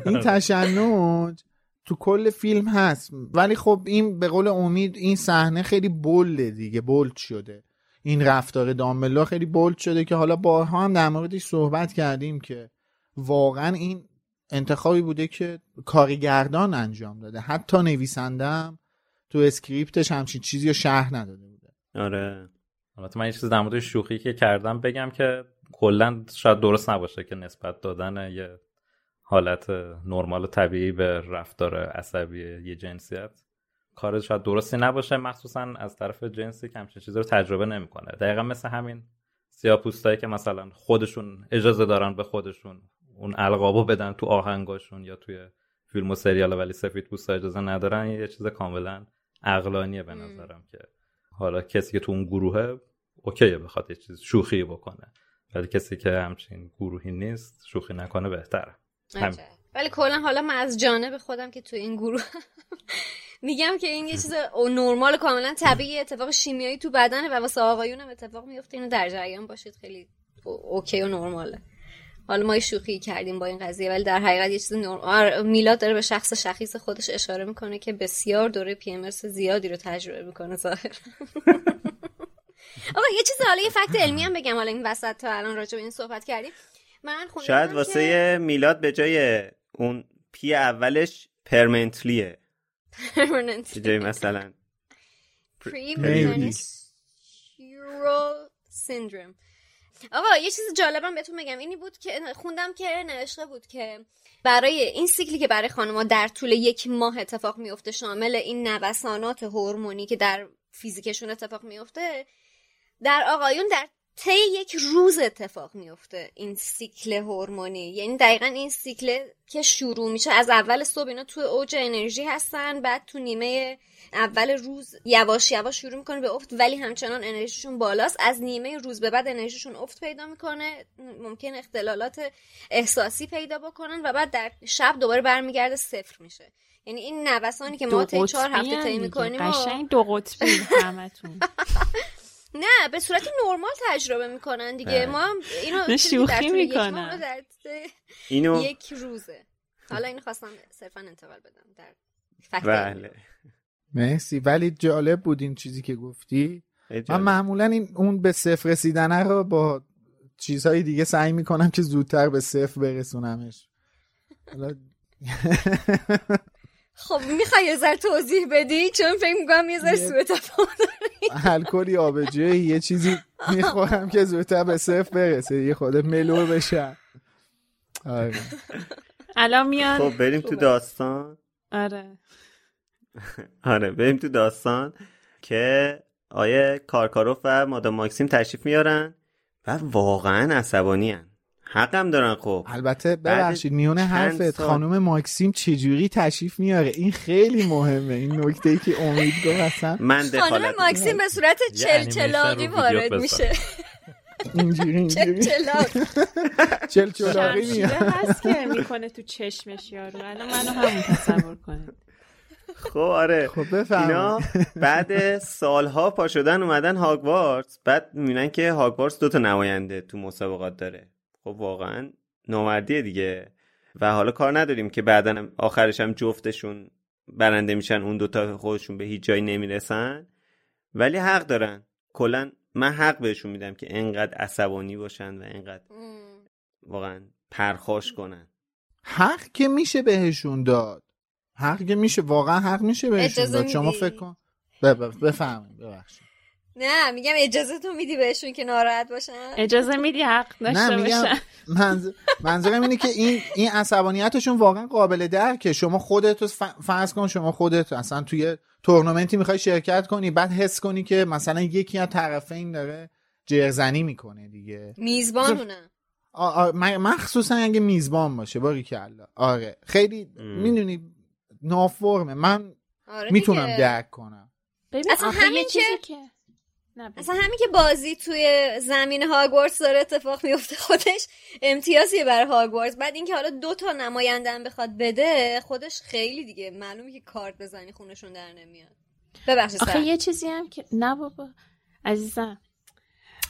این تشنج تو کل فیلم هست. ولی خب این به قول امید این صحنه خیلی بلده دیگه بولد شده. این رفتار دامبلو خیلی بولد شده که حالا بارها هم در موردش صحبت کردیم که واقعا این انتخابی بوده که کارگردان انجام داده. حتی نویسندم تو اسکریپتش همچین چیزی رو شهر نداده بوده. آره. البته من یه چیز در مورد شوخی که کردم بگم که کلا شاید درست نباشه که نسبت دادن یه حالت نرمال و طبیعی به رفتار عصبی یه جنسیت کار شاید درستی نباشه مخصوصا از طرف جنسی که همچین چیزی رو تجربه نمی‌کنه. دقیقا مثل همین سیاپوستایی که مثلا خودشون اجازه دارن به خودشون اون القابو بدن تو آهنگاشون یا توی فیلم و سریال ولی سفید پوستا اجازه ندارن یه چیز کاملا عقلانیه به نظرم که حالا کسی که تو اون گروهه اوکیه بخواد یه چیز شوخی بکنه. ولی کسی که همچین گروهی نیست شوخی نکنه بهتره. ولی کلا حالا من از جانب خودم که تو این گروه میگم که این یه چیز نرمال کاملا طبیعی اتفاق شیمیایی تو بدنه و واسه آقایون هم اتفاق میفته. اینو در جریان باشید. خیلی o- okay و نرماله. حالا ما شوخی کردیم با این قضیه ولی در حقیقت یه چیز نرمال میلاد داره به شخص شخیص خودش اشاره می‌کنه که بسیار دوره PMS زیادی رو تجربه می‌کنه ظاهر آقا یه چیز حالا یه fact علمی هم بگم. حالا این وسط تا الان راجع به این صحبت کردیم. من شاید که- واسه میلاد به جای اون پی اولش پرمنتلیه. به جای مثلا premenstrual syndrome. آقا یه چیز جالبم بهتون بگم. اینی بود که خوندم که نوشته بود که برای این سیکلی که برای خانم‌ها در طول یک ماه اتفاق میفته شامل این نوسانات هورمونی که در فیزیکشون اتفاق میفته در آقایون در طی یک روز اتفاق میفته این سیکل هورمونی. یعنی دقیقا این سیکل که شروع میشه از اول صبح اینا تو اوج انرژی هستن بعد تو نیمه اول روز یواش یواش شروع می‌کنه به افت ولی همچنان انرژیشون بالاست. از نیمه روز به بعد انرژیشون افت پیدا می‌کنه ممکن اختلالات احساسی پیدا بکنن و بعد در شب دوباره برمیگرده صفر میشه. یعنی این نوسانی که ما طی چهار هفته طی می‌کنیم قشنگ دو قطبی همتون. نه به صورت نرمال تجربه می‌کنن دیگه. ما هم اینو شوخی می‌کنن. در اینو یک روزه. حالا اینو خواستم صرفا انتقال بدم در بله. مرسی. ولی جالب بود این چیزی که گفتی. من. معمولا این اون به صفر رسیدنه رو با چیزهای دیگه سعی می‌کنم که زودتر به صفر برسونمش. حالا خب می‌خوای یه ذره توضیح بدی؟ چون فکر می‌کنم یه ذره سوء تفاهم الکلی آبجوی یه چیزی می‌خورم که زودتر به صفر برسه یه خود ملو بشم. آره. الان میان. خب بریم تو داستان. آره. آره بریم تو داستان که آیه کارکاروف و مادام ماکسیم تشریف میارن و واقعا عصبانی هن. حقم دارن خب. البته ببخشید میونه حرفت سال- خانم ماکسیم چجوری تشریف میاره؟ این خیلی مهمه این نکته ای که امید گفت اصلا. من خانم ماکسیم به صورت چلچلاقی وارد. میشه. اینجوری اینجوری. چل چلاقی شمشیره میاد هست که می‌کنه تو چشمش یارو. الان منو همون تصور کنه خب آره. خب اینا بعد سالها پا شدن اومدن هاگوارتس. بعد می‌بینن که هاگوارتس دو تا نماینده تو مسابقات داره. خب واقعا نامردیه دیگه. و حالا کار نداریم که بعدا آخرش هم جفتشون برنده میشن اون دوتا خودشون به هیچ جایی نمی‌رسن. ولی حق دارن. کلا من حق بهشون میدم که انقدر عصبانی باشن و انقدر واقعا پرخاش کنن. حق که میشه بهشون داد. حق که میشه واقعا حق میشه بهشون داد. شما؟ فکر کن. ب- ب- بفرمایید ببخشید. نه میگم اجازه تو میدی بهشون که ناراحت باشن؟ اجازه میدی حق نه داشته میگم باشن؟ منظ- منظورم اینه که این این عصبانیتشون واقعا قابل درکه. شما خودت فرض کن شما خودت اصلا توی تورنمنتی می‌خوای شرکت کنی بعد حس کنی که مثلا یکی از طرفین داره جرزنی می‌کنه دیگه. میزبانونم آ- آ- م- مخصوصا اگه میزبان باشه باری کلا آره. خیلی می‌دونی نافرمه من آره می‌تونم دیگه. درک کنم. ببین اصلا همین چیزی که- اصلا همین که بازی توی زمین هاگوارتس داره اتفاق میفته خودش امتیازیه برای هاگوارتس بعد اینکه حالا دو تا نمایندن بخواد بده خودش خیلی دیگه معلومه که کارت بزنی خونشون در نمیاد. ببخشید آخه. یه چیزی هم که نه بابا. عزیزم.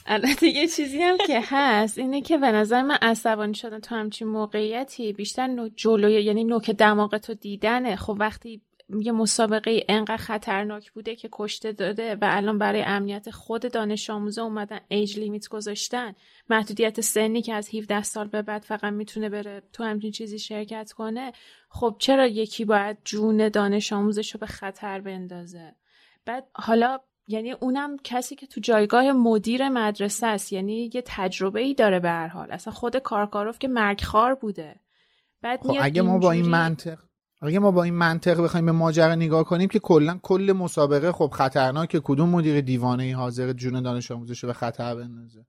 البته یه چیزی هم که هست اینه که به نظر من عصبانی شدن تو همچین موقعیتی بیشتر نو جلوی یعنی نوک دماغ تو دیدنه. خب وقتی یه مسابقه انقدر خطرناک بوده که کشته داده و الان برای امنیت خود دانش آموزه اومدن ایج لیمیت گذاشتن. محدودیت سنی که از 17 سال به بعد فقط می‌تونه بره تو همچین چیزی شرکت کنه. خب چرا یکی باید جون دانش آموزش رو به خطر بندازه؟ بعد حالا یعنی اونم کسی که تو جایگاه مدیر مدرسه است یعنی یه تجربه ای داره به هر حال. اصلا خود کارکاروف که مرگخوار بوده. بعد خب اگه ما با این منطق اگه ما با این منطق بخوایم به ماجرا نگاه کنیم که کلا کل مسابقه خب خطرناکه کدوم مدیر دیوانه ای حاضر جون دانش آموزش رو به خطر بندازه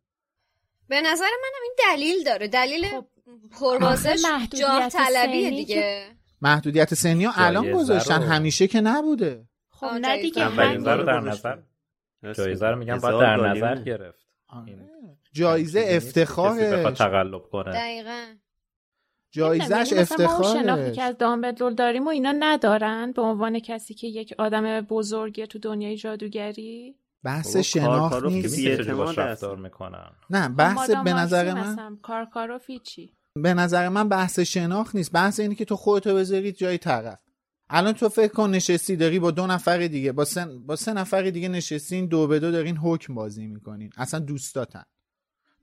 به نظر منم این دلیل داره دلیل خب، پروازش جاه طلبیه دیگه محدودیت سنی ها الان گذاشتن همیشه که نبوده خب نه دیگه. اولین. رو در. نظر جایزه رو میگم باید در. نظر گرفت آره. جایزه بخواد افتخاره تقلب کنه دقیقا جایزش یعنی اون شناختی افتخاره که از دامبلدور داریم و اینا ندارن به عنوان کسی که یک آدم بزرگه تو دنیای جادوگری؟ بحث شناخت نیست. رفتار. می‌کنن؟ نه بحث مادام به نظر من کارکاروفی چی به نظر من بحث شناخت نیست. بحث اینه که تو خودتو بذارید جای طرف. الان تو فکر کن نشستی داری با دو نفر دیگه با سه, با سه نفر دیگه نشستین دو به دو دارین حکم بازی می‌کنین. اصلا دوستاتن.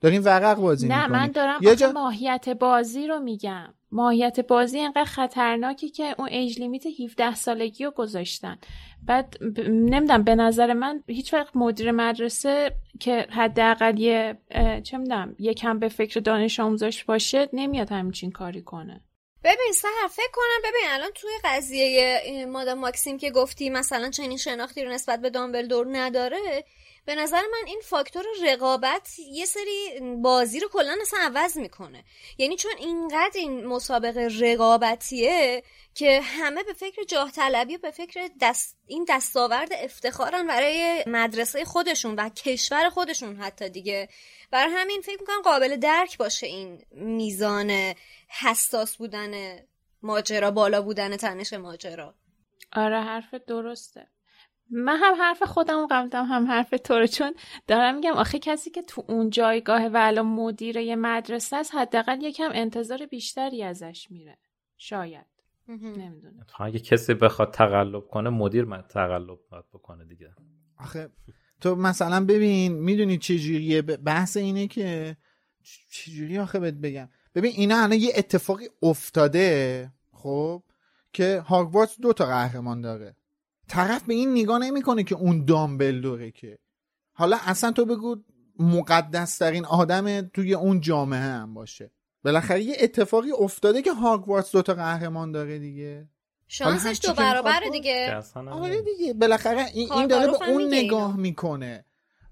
دارین ورق بازی نه من دارم یه جا... ماهیت بازی رو میگم. ماهیت بازی انقدر خطرناکی که اون ایج لیمیت 17 سالگی رو گذاشتن. بعد ب... نمی‌دونم به نظر من هیچ وقت مدیر مدرسه که حداقل یه چه می‌دونم یکم به فکر دانش آموزش باشه نمیاد همچین کاری کنه. ببین سهر فکر کنم ببین الان توی قضیه مادام ماکسیم که گفتی مثلا چنین شناختی رو نسبت به دامبلدور نداره به نظر من این فاکتور رقابت یه سری بازی رو کلا اصلا عوض می‌کنه. یعنی چون اینقدر این مسابقه رقابتیه که همه به فکر جاه طلبی و به فکر دست این دستاورد افتخارن برای مدرسه خودشون و کشور خودشون حتی دیگه. بر همین فکر می‌کنم قابل درک باشه این میزان حساس بودن ماجرا بالا بودن تنش ماجرا. آره حرف درسته. من هم حرف خودم قبلم هم حرف تو رو چون دارم میگم آخه کسی که تو اون جایگاه و الان مدیر یه مدرسه است حداقل یکم انتظار بیشتری ازش میره. شاید. نمی‌دونم. اگه کسی بخواد تقلب کنه مدیر من تقلب باید بکنه دیگه. آخه تو مثلا ببین می‌دونی چجوریه بحث اینه که چ- چجوری آخه بهت بگم؟ ببین اینا الان یه اتفاقی افتاده خب که هاگوارتس دو تا قهرمان داره. طرف به این نگاه نمی‌کنه که اون دامبلدوره که. حالا اصلا تو بگو مقدس ترین آدم توی اون جامعه هم باشه. بالاخره یه اتفاقی افتاده که هاگوارتس دو تا قهرمان داره دیگه. شانسش دو برابره باشه. دیگه. آره دیگه. بالاخره این, این داره به اون نگاه اینو. می‌کنه.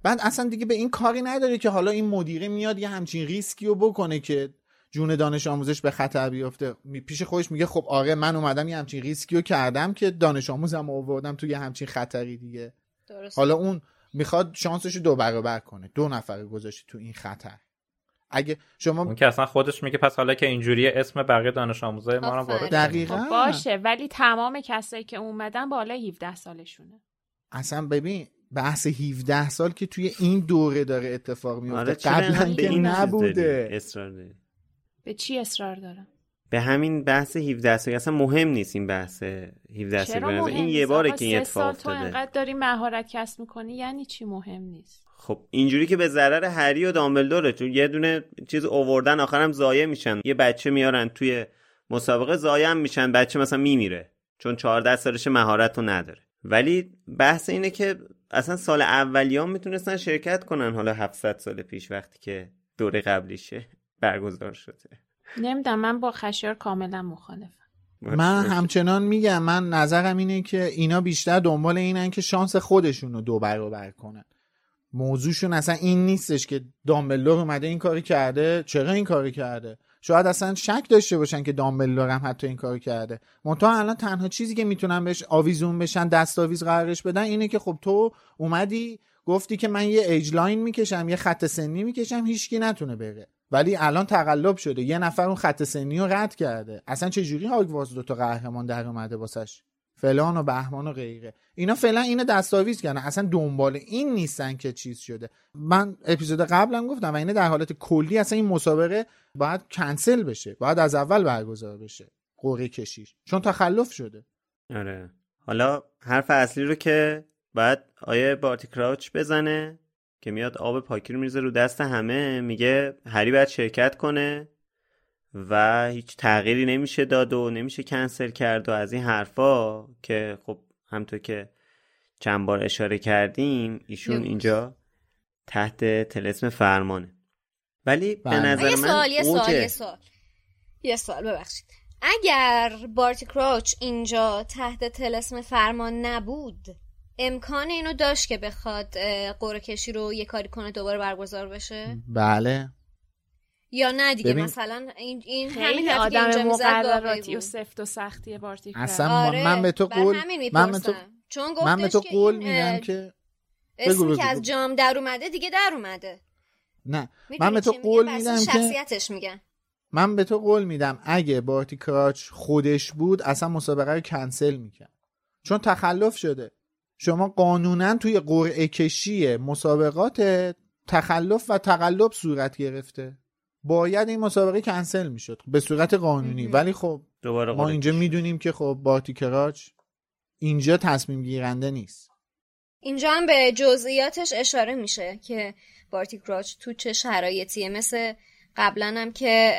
بعد اصلا دیگه به این کاری نداره که حالا این مدیره میاد یه همچین ریسکی رو بکنه که جون دانش آموزش به خطر بیفته. می- پیش خودش میگه خب آره من اومدم یه همچین ریسکی رو کردم که دانش آموزم رو آوردم توی یه همچین خطری دیگه. درست حالا اون می‌خواد شانسش رو دو برابر کنه. دو نفر گذاشته تو این خطر. اگه شما اون که اصلا خودش میگه پس حالا که اینجوریه اسم بقیه دانش آموزای ما رو وارد دقیقا. خب باشه ولی تمام کسایی که اومدن بالا 17 سالشونه. اصلا ببین بحث 17 سال که توی این دوره داره اتفاق میفته. آره قبلا که نبوده؟ به چی اصرار دارم؟ به همین بحث 17 سالگی اصلا مهم نیست این بحث 17 سالگی چرا به نظر مهم این نیست؟ یه باره که این سال اتفاق تو افتاده. انقدر داری مهارت کسب می‌کنی یعنی چی مهم نیست؟ خب اینجوری که به ضرر هری و دامبلدوره. چون یه دونه چیز اووردن آخرم ضایع میشن. یه بچه میارن توی مسابقه ضایع میشن. بچه مثلا میمیره. چون 14 سالش مهارت رو نداره. ولی بحث اینه که اصلا سال اولیان می‌تونستن شرکت کنن. حالا 700 سال پیش وقتی که دوره قبلیشه. برگزار شده. نمی‌دونم من با خشیار کاملا مخالفم. من همچنان میگم من نظرم اینه که اینا بیشتر دنبال اینن که شانس خودشون رو دو برابر کنن. موضوعشون اصلا این نیستش که دامبلدور اومده این کاری کرده. چرا این کاری کرده؟ شاید اصلا شک داشته باشن که دامبلدور هم حتی این کار کرده. منتها الان تنها چیزی که می‌تونن بهش آویزون بشن دستاویز قرارش بدن اینه که خب تو اومدی گفتی که من یه age line می‌کشم یه خط سنی می‌کشم هیچکی نتونه بره. ولی الان تقلب شده. یه نفر اون خط سنی رو رد کرده. اصلا چه جوری هاگوارتس دو تا قهرمان در اومده واسش؟ فلان و بهمان و غیره. اینا فعلا اینو دستاویز کردن. اصلا دنبال این نیستن که چیز شده. من اپیزود قبلم گفتم و اینه در حالت کلی اصلا این مسابقه باید کنسل بشه. باید از اول برگزار بشه. قرعه کشیش. چون تخلف شده. آره. حالا حرف اصلی رو که باید آیه بارتی کراوچ بزنه. که میاد آب پاکی رو میرزه رو دست همه میگه هری باید شرکت کنه و هیچ تغییری نمیشه داد و نمیشه کنسل کرد و از این حرفا که خب همطور که چند بار اشاره کردیم ایشون اینجا تحت تلسم فرمانه. ولی به بله. نظر یه من سوال یه سوال یه سوال. یه سوال ببخشید. اگر بارتی کراوچ اینجا تحت تلسم فرمان نبود امکان اینو داشت که بخواد قرعه کشی رو یه کاری کنه دوباره برگزار بشه بله یا نه دیگه ببین- مثلا این, این همین آدم مقرراتی و. سفت و سختی بارتی اصلا آره من به تو قول من به تو. چون من به تو قول میدم که اسمی که از. جام در اومده دیگه در اومده نه من به تو؟ قول میدم که شخصیتش میگن من به تو قول میدم اگه بارتی کراچ خودش بود اصلا مسابقه رو کنسل می‌کرد چون تخلف شده شما قانونا توی قرعه کشی مسابقات تخلف و تقلب صورت گرفته. باید این مسابقه کنسل می‌شد به صورت قانونی. ولی خب دوباره ما اینجا. می‌دونیم که خب بارتی کراچ اینجا تصمیم گیرنده نیست. اینجا هم به جزئیاتش اشاره میشه که بارتی کراچ تو چه شرایطیه مثل قبلا هم که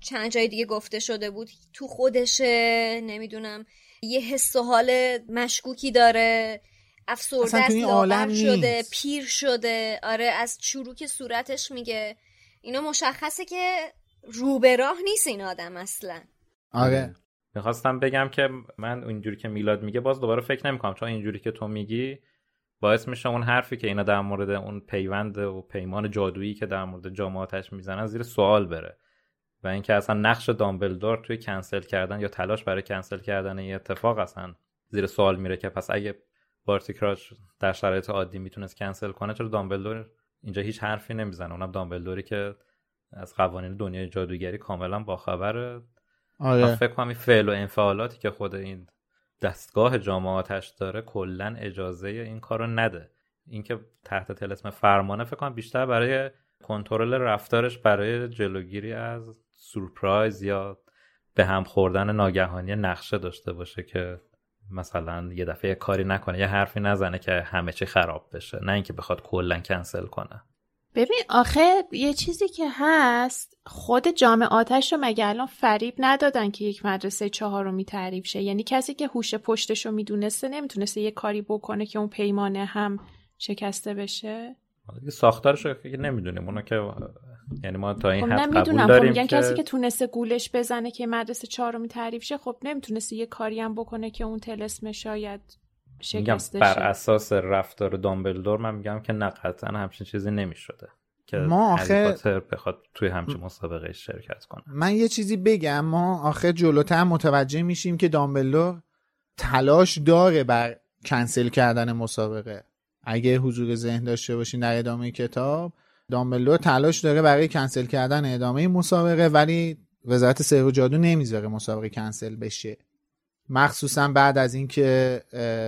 چند جای دیگه گفته شده بود تو خودشه نمی‌دونم. یه حس و حال مشکوکی داره افسرده است عالم شده نیست. پیر شده. آره از چروک صورتش میگه. اینا مشخصه که رو به راه نیست این آدم اصلا. آره. می‌خواستم بگم که من اینجوری که میلاد میگه باز دوباره فکر نمی‌کنم چون اینجوری که تو میگی باعث میشه اون حرفی که اینا در مورد اون پیوند و پیمان جادویی که در مورد جامعاتش می‌زنن زیر سوال بره. و اینکه اصلا نقش دامبلدور توی کنسل کردن یا تلاش برای کنسل کردن این اتفاق اصلا زیر سوال میره که پس اگه بارتی کراچ در شرایط عادی می‌تونست کنسل کنه چرا دامبلدور اینجا هیچ حرفی نمی‌زنه؟ اونم دامبلدوری که از قوانین دنیای جادوگری کاملا باخبره. آره. فکر کنم این فعل و انفعالاتی که خود این دستگاه جامعاتش داره کلا اجازه این کارو نده. اینکه تحت تلسم فرمانه فکر کنم بیشتر برای کنترل رفتارش برای جلوگیری از سورپرایز یا به هم خوردن ناگهانی نقشه داشته باشه که مثلا یه دفعه یه کاری نکنه یه حرفی نزنه که همه چی خراب بشه نه اینکه بخواد کلا کنسل کنه. ببین آخه یه چیزی که هست خود جامعه آتش رو مگه الان فریب ندادن که یک مدرسه چهارمی تعریف شه؟ یعنی کسی که هوش پشتش رو می‌دونسته نمی‌تونسته یه کاری بکنه که اون پیمانه هم شکسته بشه؟ ساختارش رو که نمی‌دونیم اونو که یعنی ما تا این خب حد قبول خب داریم میگن که کسی که تونسته گولش بزنه که مدرسه چهارمی تعریف شه خب نمی‌تونسته یه کاری هم بکنه که اون تلسم شاید میگم شکسته بر اساس رفتار دامبلدور من میگم که نه قطعا همچین چیزی نمی‌شده که ما آخه- بخواد توی همچین مسابقه شرکت کنه. من یه چیزی بگم ما آخه جلوتر متوجه میشیم که دامبلدور تلاش داره بر کنسل کردن مسابقه. اگه حضور ذهن داشته باشین در ادامه کتاب دامبلدور تلاش داره برای کنسل کردن ادامه مسابقه ولی وزارت سحر و جادو نمی‌ذاره مسابقه کنسل بشه. مخصوصا بعد از اینکه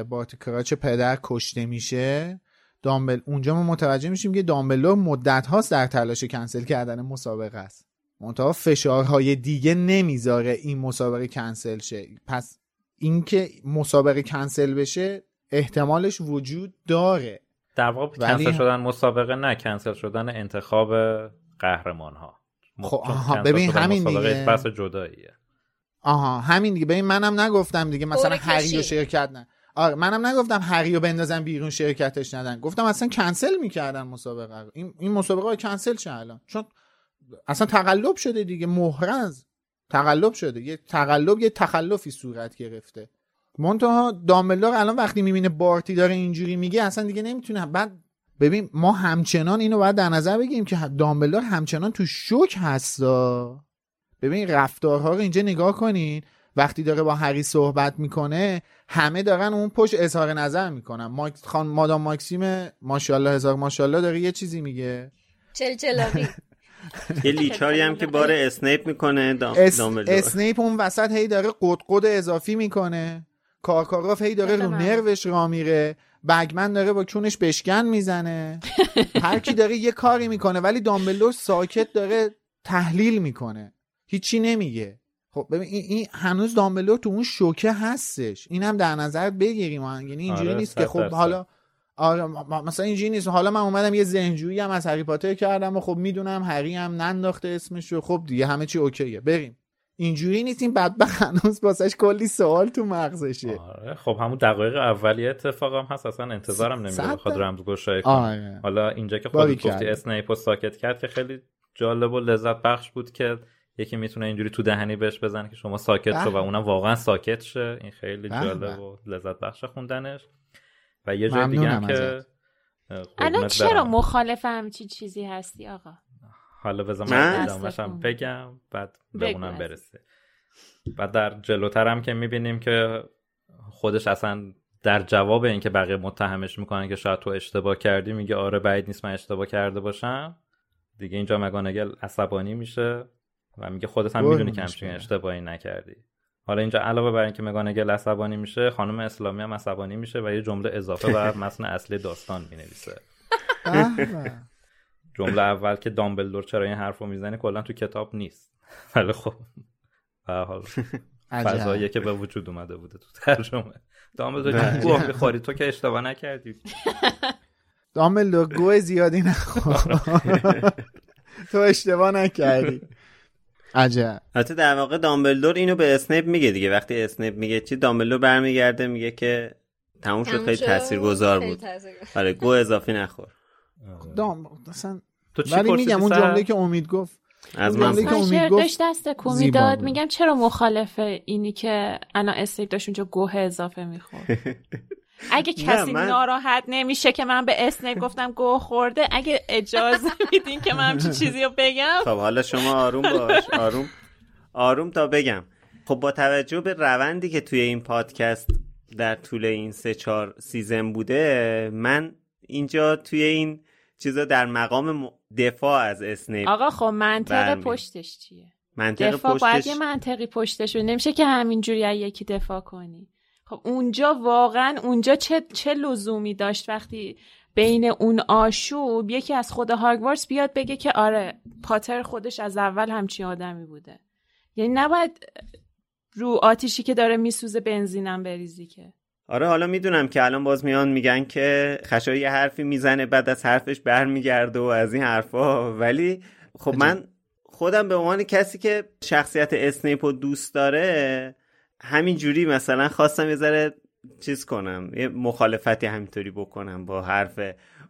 بارت کراچ پدر کشته میشه دامبل اونجا ما متوجه میشیم که دامبلدور مدت هاست در تلاش کنسل کردن مسابقه است. منتها فشارهای دیگه نمی‌ذاره این مسابقه کنسل شه. پس اینکه مسابقه کنسل بشه احتمالش وجود داره. در واقع کنسل شدن مسابقه نه کنسل شدن انتخاب قهرمان ها خب آها ببین همین دیگه. بحث جداییه. آها همین دیگه. ببین منم نگفتم دیگه مثلا هری و شرکت نه. آره منم نگفتم هری رو بندازن بیرون شرکتش ندن. گفتم اصلا کنسل می‌کردن مسابقه این این مسابقه کنسل شه الان؟ چون اصلا تقلب شده دیگه محرز تقلب شده. یه تقلب یه تخلفی صورت گرفته. منتها دامبلدور الان وقتی می‌بینه بارتی داره اینجوری میگه اصلا دیگه نمی‌تونه. بعد ببین ما همچنان اینو باید در نظر بگیریم که دامبلدور همچنان تو شوک هستا. ببین رفتارها رو اینجا نگاه کنین. وقتی داره با هری صحبت می‌کنه همه دارن اون پشت اظهار نظر می‌کنن. ماکس خان مادام ماکسیم ماشاءالله هزار ماشاءالله داره یه چیزی میگه. چل چلاقی. یه لیچاری هم که بار اسنیپ می‌کنه دام... اس... اسنیپ اون وسط هی داره قد اضافی می‌کنه. کارکاروف هی داره رو نروش را میره. بگمن داره با کونش بشکن می‌زنه. هر کی داره یه کاری می‌کنه ولی دامبلدور ساکت داره تحلیل می‌کنه. هیچی نمیگه. خب ببین این, این هنوز دامبلدور تو اون شوکه هستش. اینم در نظر بگیریم یعنی اینجوری آره نیست که خب حالا آره مثلا اینجوری نیست. حالا من اومدم یه ذهنجویی هم از هری پاتر کردم و خب می‌دونم هری هم ننداخته اسمش رو. خب دیگه همه چی اوکیه. بریم. اینجوری نیست این بدبخت هنوز واسش کلی سوال تو مغزشه. آره خب همون دقایق اولیه اتفاق هم هست اصلا انتظارم نمیده بخواد رمزگشایی کنه. آره. حالا اینجا که خودت گفتی اسنیپ ساکت کرد که خیلی جالب و لذت بخش بود که یکی می‌تونه اینجوری تو دهنی بهش بزنه که شما ساکت شو و اونم واقعا ساکت شه. این خیلی جالب و لذت بخش خوندنش. و یه جای دیگه هم که الان چرا مخالف همچی چیزی هستی آقا؟ حالا بذار من بگم بعد به اونم برسه. و در جلوتر که می‌بینیم که خودش اصلا در جواب اینکه بقیه متهمش می‌کنن که شاید تو اشتباه کردی میگه آره بعید نیست من اشتباه کرده باشم. دیگه اینجا مگانگل عصبانی میشه و میگه خودت هم می‌دونی که همچین اشتباهی نکردی. حالا اینجا علاوه بر اینکه مگانگل عصبانی میشه خانم اسلامی هم عصبانی میشه و یه جمله اضافه بر متن اصلی داستان می‌نویسه. جمله اول که دامبلدور چرا این حرفو می‌زنه کلا تو کتاب نیست. ولی خب به حال فضاییه که به وجود اومده بوده تو ترجمه. دامبلدور گوه می‌خوری؟ تو که اشتباه نکردی. دامبلدور گوه زیادی نخور. تو اشتباه نکردی. عجب. حتی در واقع دامبلدور اینو به اسنیپ میگه دیگه. وقتی اسنیپ میگه چی دامبلدور برمیگرده میگه که تموم شد خیلی تاثیرگذار بود. آره گه اضافی نخور. دام مثلا ولی میگم اون جمله که امید گفت از من که امید گفت دست کومی داد. میگم چرا مخالفه اینی که الان اسنیپ داشت اونجا گوه اضافه می‌خورد؟ اگه کسی من... ناراحت نمیشه که من به اسنیپ گفتم گوه خورده اگه اجازه میدین که من همچین چیزی رو بگم؟ خب حالا شما آروم باش آروم. آروم تا بگم. خب با توجه به روندی که توی این پادکست در طول این سه چهار season بوده من اینجا توی این چیزا در مقام دفاع از اسنیپ آقا خب منطق پشتش چیه؟ منطق دفاع پشتش... باید یه منطقی پشتش نمیشه که همینجوری از یکی دفاع کنی. خب اونجا واقعا اونجا چه, چه لزومی داشت وقتی بین اون آشوب یکی از خود هاگوارتس بیاد بگه که آره پاتر خودش از اول همچی آدمی بوده. یعنی نباید رو آتیشی که داره میسوزه بنزینم بریزی که. آره حالا می‌دونم که الان باز میان میگن که خشایی یه حرفی می‌زنه بعد از حرفش برمیگرده و از این حرفا. ولی خب من خودم به عنوان کسی که شخصیت اسنیپ رو دوست داره همین جوری مثلا خواستم یه ذره چیز کنم یه مخالفتی همینطوری بکنم با حرف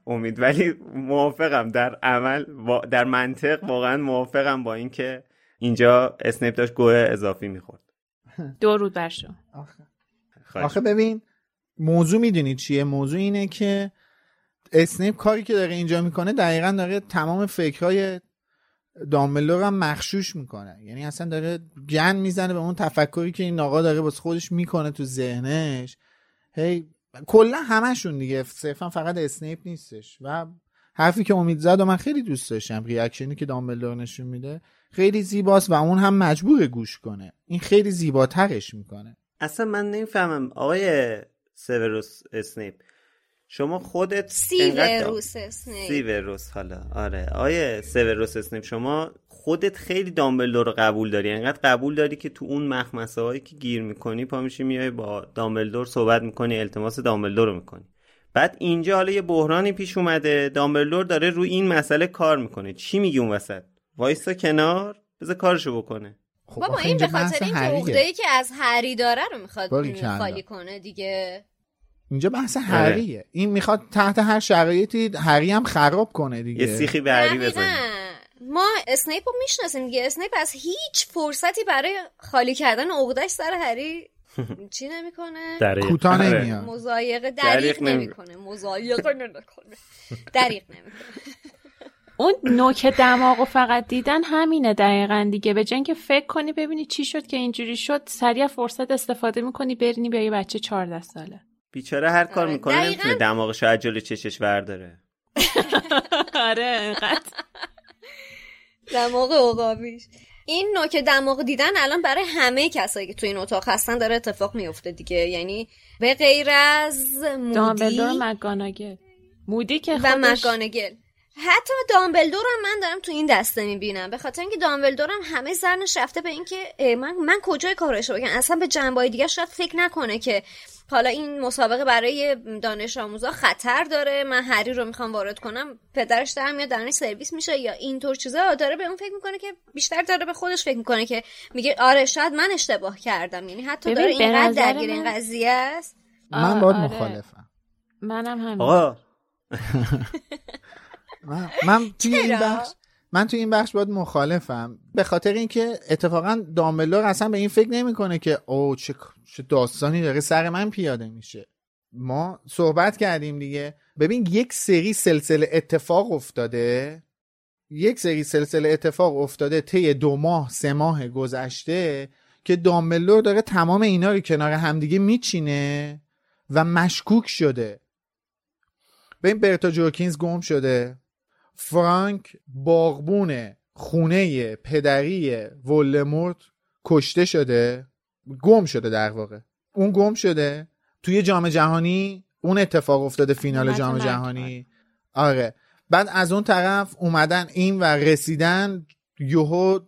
امید. ولی موافقم در عمل در منطق واقعا موافقم با اینکه اینجا اسنیپ داشت گوه اضافی می‌خورد. درود بر شو آخه ببین موضوع می‌دونید چیه؟ موضوع اینه که اسنیپ کاری که داره اینجا می‌کنه دقیقا داره تمام فکرهای دامبلور هم مخشوش می‌کنه. یعنی اصلا داره گند می‌زنه به اون تفکری که این آقا داره باز خودش می‌کنه تو ذهنش. هی کلا همشون دیگه صرفا فقط اسنیپ نیستش. و حرفی که امید زد و من خیلی دوست داشتم reaction ی که دامبلدور نشون میده خیلی زیباست و اون هم مجبور گوش کنه. این خیلی زیباترش می‌کنه. اصلا من نمی‌فهمم آقای سیوروس اسنیپ شما خودت سیوروس اسنیپ. سیوروس حالا آره. آقای سیوروس اسنیپ شما خودت خیلی دامبلدور رو قبول داری. انقدر قبول داری که تو اون مخمسه هایی که گیر می‌کنی پا میشی میای با دامبلدور صحبت می‌کنی التماس دامبلدور رو می‌کنی. بعد اینجا حالا یه بحرانی پیش اومده دامبلدور داره روی این مسئله کار می‌کنه. چی میگی اون وسط؟ وایسا کنار بذار کارشو بکنه. خب بابا این به خاطر این عقده که از هری داره رو می‌خواد خالی کنه دیگه. اینجا بحث هریه این می‌خواد تحت هر شرایطی هری هم خراب کنه دیگه. یه سیخی به هری بزنه. ما اسنیپ رو می‌شناسیم دیگه. اسنیپ از هیچ فرصتی برای خالی کردن عقدش سر هری چی نمی‌کنه؟ کوتاه نمیاد. مزایقه دریق نمی‌کنه. مزایقه نمی‌کنه. دریق نمی‌کنه. اون نوک دماغ و فقط دیدن همینه دقیقا دیگه. به جنگ فکر کنی ببینی چی شد که اینجوری شد سریع فرصت استفاده می‌کنی برینی به یه بچه 14 ساله. بیچاره هر کار می‌کنه دقیقا... نمی‌تونه دماغش از جلو چشش برداره. آره انقدر دماغ عقابیش. این نوک دماغ دیدن الان برای همه کسایی که تو این اتاق هستن داره اتفاق میفته دیگه. یعنی به غیر از مودی دامبلدور مگاناگل مودی که خودش... و مگاناگل حتی دامبلدور هم من دارم تو این دسته می‌بینم. به خاطر اینکه دامبلدور هم همه زرنش رفته به اینکه من من کجای کارش بگم؟ اصلا به جنبای دیگه شاید فکر نکنه که حالا این مسابقه برای دانش آموزا خطر داره. من هری رو می‌خوام وارد کنم پدرش در میاد درنش سرویس میشه یا اینطور چیزا. داره به اون فکر می‌کنه که بیشتر داره به خودش فکر می‌کنه که میگه آره شاید من اشتباه کردم. یعنی حتی داره اینقدر درگیر این قضیه است. من باید آره. مخالفم. منم همین. آقا. من, من توی این بخش من توی این بخش باید مخالفم. به خاطر اینکه اتفاقا دامبلور اصلا به این فکر نمی‌کنه که او چه چه داستانی داره سر من پیاده میشه. ما صحبت کردیم دیگه. ببین یک سری سلسله اتفاق افتاده. یک سری سلسله اتفاق افتاده طی دو ماه سه ماه گذشته که دامبلور داره تمام اینا رو کنار همدیگه میچینه و مشکوک شده. ببین برتا جورکینز گم شده. فرانک باغبون خونه پدری ولدمورت کشته شده گم شده در واقع. اون گم شده. توی جام جهانی اون اتفاق افتاده فینال جام جهانی. آره. بعد از اون طرف اومدن این و رسیدن یوهو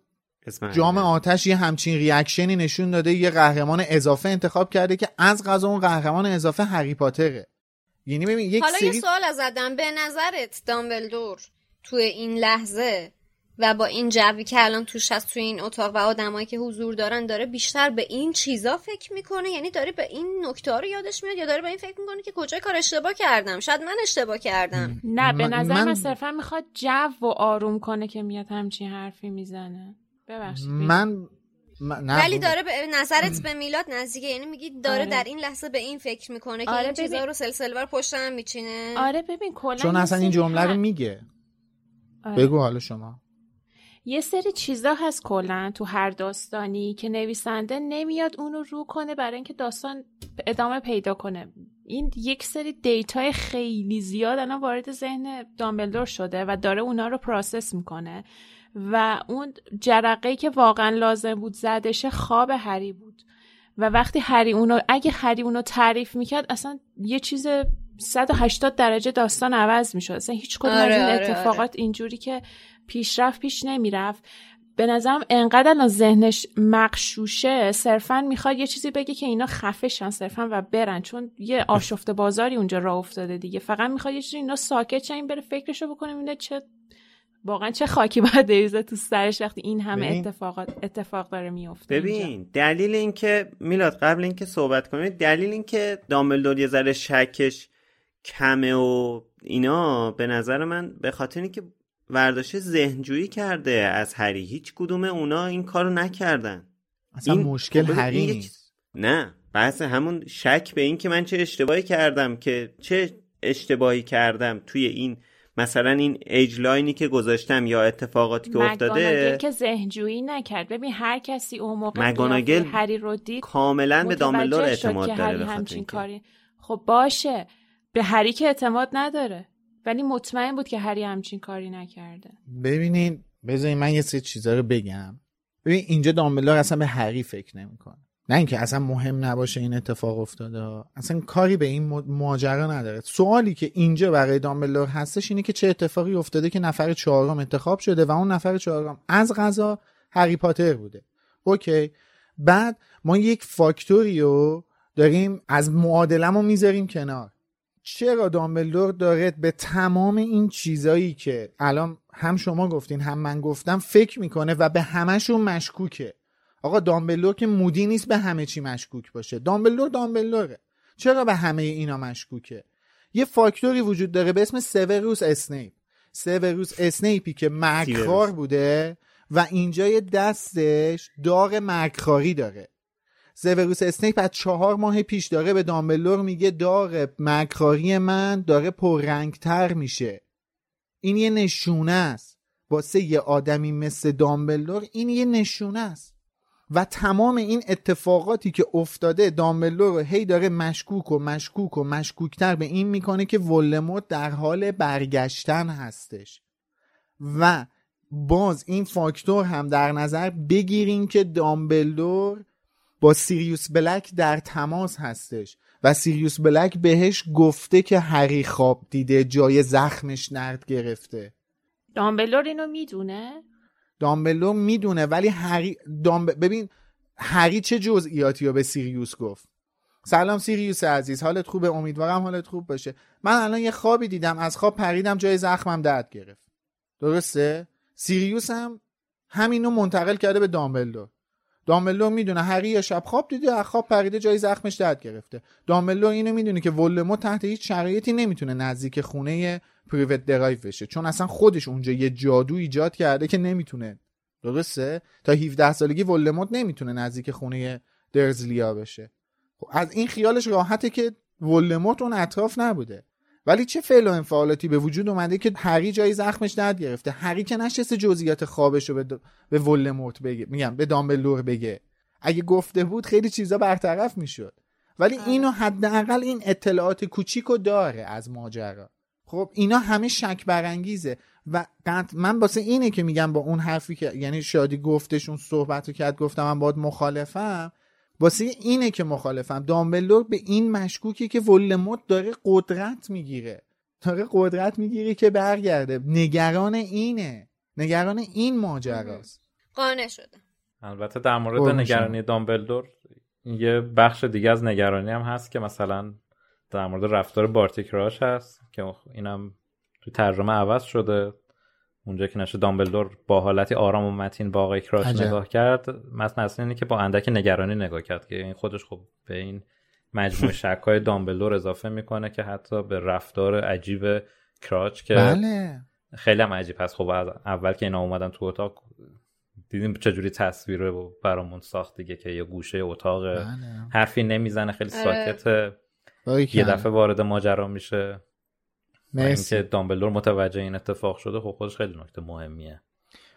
جام آتش یه همچین ریاکشنی نشون داده یه قهرمان اضافه انتخاب کرده که از غذا اون قهرمان اضافه هری پاتره. یعنی ببین یک حالا سری... یه سوال ازدم به نظرت دامبلدور توی این لحظه و با این جوی که الان توش هست توی این اتاق و آدمایی که حضور دارن داره بیشتر به این چیزا فکر می‌کنه؟ یعنی داره به این نکته رو یادش میاد یا داره به این فکر می‌کنه که کجای کار اشتباه کردم؟ شاید من اشتباه کردم. نه به نظر من, من صرفا می‌خواد جو و آروم کنه که میاد همچین حرفی می‌زنه. ببخشید. من ولی داره به نظرت به میلاد نزدیکه؟ یعنی میگی داره آره. در این لحظه به این فکر می‌کنه که آره این چیزا رو سلسله بار پشت هم میچینه؟ آره ببین کلا چون اصلا این جمله رو میگه. آره. بگو حالا شما. یه سری چیزا هست کلا تو هر داستانی که نویسنده نمیاد اونو رو کنه برای اینکه داستان ادامه پیدا کنه. این یک سری data ی خیلی زیاد الان وارد ذهن دامبلدور شده و داره اونا رو process می‌کنه. و اون جرقه که واقعا لازم بود زدشه خواب هری بود. و وقتی هری اونو اگه هری اونو تعریف می‌کرد اصلا یه چیز 180 درجه داستان عوض می‌شد اصلا هیچ کدوم آره، از این آره، آره. اتفاقات آره. اینجوری که پیشرفت پیش نمی‌رفت به نظرم انقدر الان ذهنش مغشوشه صرفا می‌خواد یه چیزی بگه که اینا خفه شن صرفا و برن چون یه آشفته بازاری اونجا راه افتاده دیگه فقط می‌خواد یه چیزی اینا ساکت این بره فکرشو بکنه اینه چه واقعا چه خاکی باید بریزه تو سرش وقتی این همه اتفاقات اتفاق داره میفته ببین دلیل اینکه میلاد قبل اینکه صحبت کنیم دلیل اینکه دامبلدور یه ذره شکش کمه و اینا به نظر من به خاطر اینکه ورداشه ذهنجویی کرده از هری هیچ کدوم اونا این کارو نکردن. اصلا این مشکل هری نیست. نه بحث همون شک به این که من چه اشتباهی کردم که چه اشتباهی کردم توی این مثلا این ایج که گذاشتم یا اتفاقاتی که افتاده. که ذهنجویی نکرد. ببین هر کسی اون موقع هری رو دید کاملا به داملور اعتماد داره به کاری خب باشه. به هری که اعتماد نداره. ولی مطمئن بود که هری همچین کاری نکرده. ببینین بذارین من یه سری چیزا رو بگم. ببین اینجا دامبلور اصلا به هری فکر نمی‌کنه. نه اینکه اصلا مهم نباشه این اتفاق افتاده اصلا کاری به این ماجرا نداره. سوالی که اینجا برای دامبلور هستش اینه که چه اتفاقی افتاده که نفر چهارم انتخاب شده و اون نفر چهارم از غذا هری پاتر بوده. okay. بعد ما یک فاکتوری رو داریم از معادلمون می‌ذاریم کنار. چرا دامبلدور داره به تمام این چیزایی که الان هم شما گفتین هم من گفتم فکر می‌کنه و به همه‌شون مشکوکه؟ آقا دامبلدور که مودی نیست به همه چی مشکوک باشه. دامبلدور دامبلدوره. چرا به همه اینا مشکوکه؟ یه فاکتوری وجود داره به اسم سیوروس اسنیپ. سیوروس اسنیپی که مرگخوار بوده و اینجا یه دستش داغ مرگخواری داره. سیوروس اسنیپ از چهار ماه پیش داره به دامبلدور میگه داغ مرگخواری من داره پررنگتر میشه. این یه نشونه است. واسه یه آدمی مثل دامبلدور این یه نشونه است. و تمام این اتفاقاتی که افتاده دامبلدور رو هی داره مشکوک و مشکوک و مشکوکتر به این می‌کنه که ولدمورت در حال برگشتن هستش. و باز این فاکتور هم در نظر بگیرین که دامبلدور با سیریوس بلک در تماس هستش و سیریوس بلک بهش گفته که هری خواب دیده جای زخمش نرد گرفته. دامبلور اینو می‌دونه؟ دامبلور می‌دونه ولی هری دامب... ببین هری چه جزئیاتی رو به سیریوس گفت؟ سلام سیریوس عزیز حالت خوبه؟ امیدوارم حالت خوب باشه. من الان یه خوابی دیدم از خواب پریدم جای زخمم درد گرفت. درسته؟ سیریوس هم همینو منتقل کرده به دامبلدور داملو می‌دونه هری شب خواب دیده از خواب پریده جای زخمش درد گرفته. داملو اینو می‌دونه که ولمو تحت هیچ شرایطی نمی‌تونه نزدیک خونه پریوت درایو بشه چون اصلا خودش اونجا یه جادو ایجاد کرده که نمی‌تونه. درسته؟ تا 17 سالگی ولموت نمی‌تونه نزدیک خونه درزلیا بشه. خب از این خیالش راحته که ولموت اون اطراف نبوده. ولی چه فعل و انفعالاتی به وجود اومده که هری جای زخمش درد گرفته؟ هری که نشسته جزئیات خوابش رو به, به ولموت بگه میگم به دامبلور بگه. اگه گفته بود خیلی چیزا برطرف می‌شد. ولی. اینو حداقل این اطلاعات کوچیکو داره از ماجرا. خب اینا همه شک برانگیزه. و من واسه اینه که میگم با اون حرفی که یعنی شادی گفتشون صحبت رو کرد گفتم من باید مخالفم واسه اینه که مخالفم. دامبلور به این مشکوکه که ولموت داره قدرت می‌گیره. داره قدرت می‌گیره که برگرده. نگران اینه. نگران این ماجراست. قانع شده. البته در مورد نگرانی دامبلدور یه بخش دیگه از نگرانی هم هست که مثلا در مورد رفتار بارتی کراش هست که اینم تو ترجمه عوض شده. اونجا که نشه دامبلدور با حالتی آرام و متین با آقای کراش نگاه کرد مثلا اصلا اینه که با اندک نگرانی نگاه کرد که این خودش خب به این مجموع شکای دامبلدور اضافه می‌کنه که حتی به رفتار عجیب کراچ که بله. خیلی هم عجیب هست خب اول که اینا اومدن تو اتاق دیدیم چجوری تصویر رو برامون ساخت دیگه که یه گوشه اتاق بله. حرفی نمی‌زنه خیلی آره. ساکته یه دفعه وارد ماجرا میشه اینکه دامبلدور متوجه این اتفاق شده خب خودش خیلی نکته مهمیه.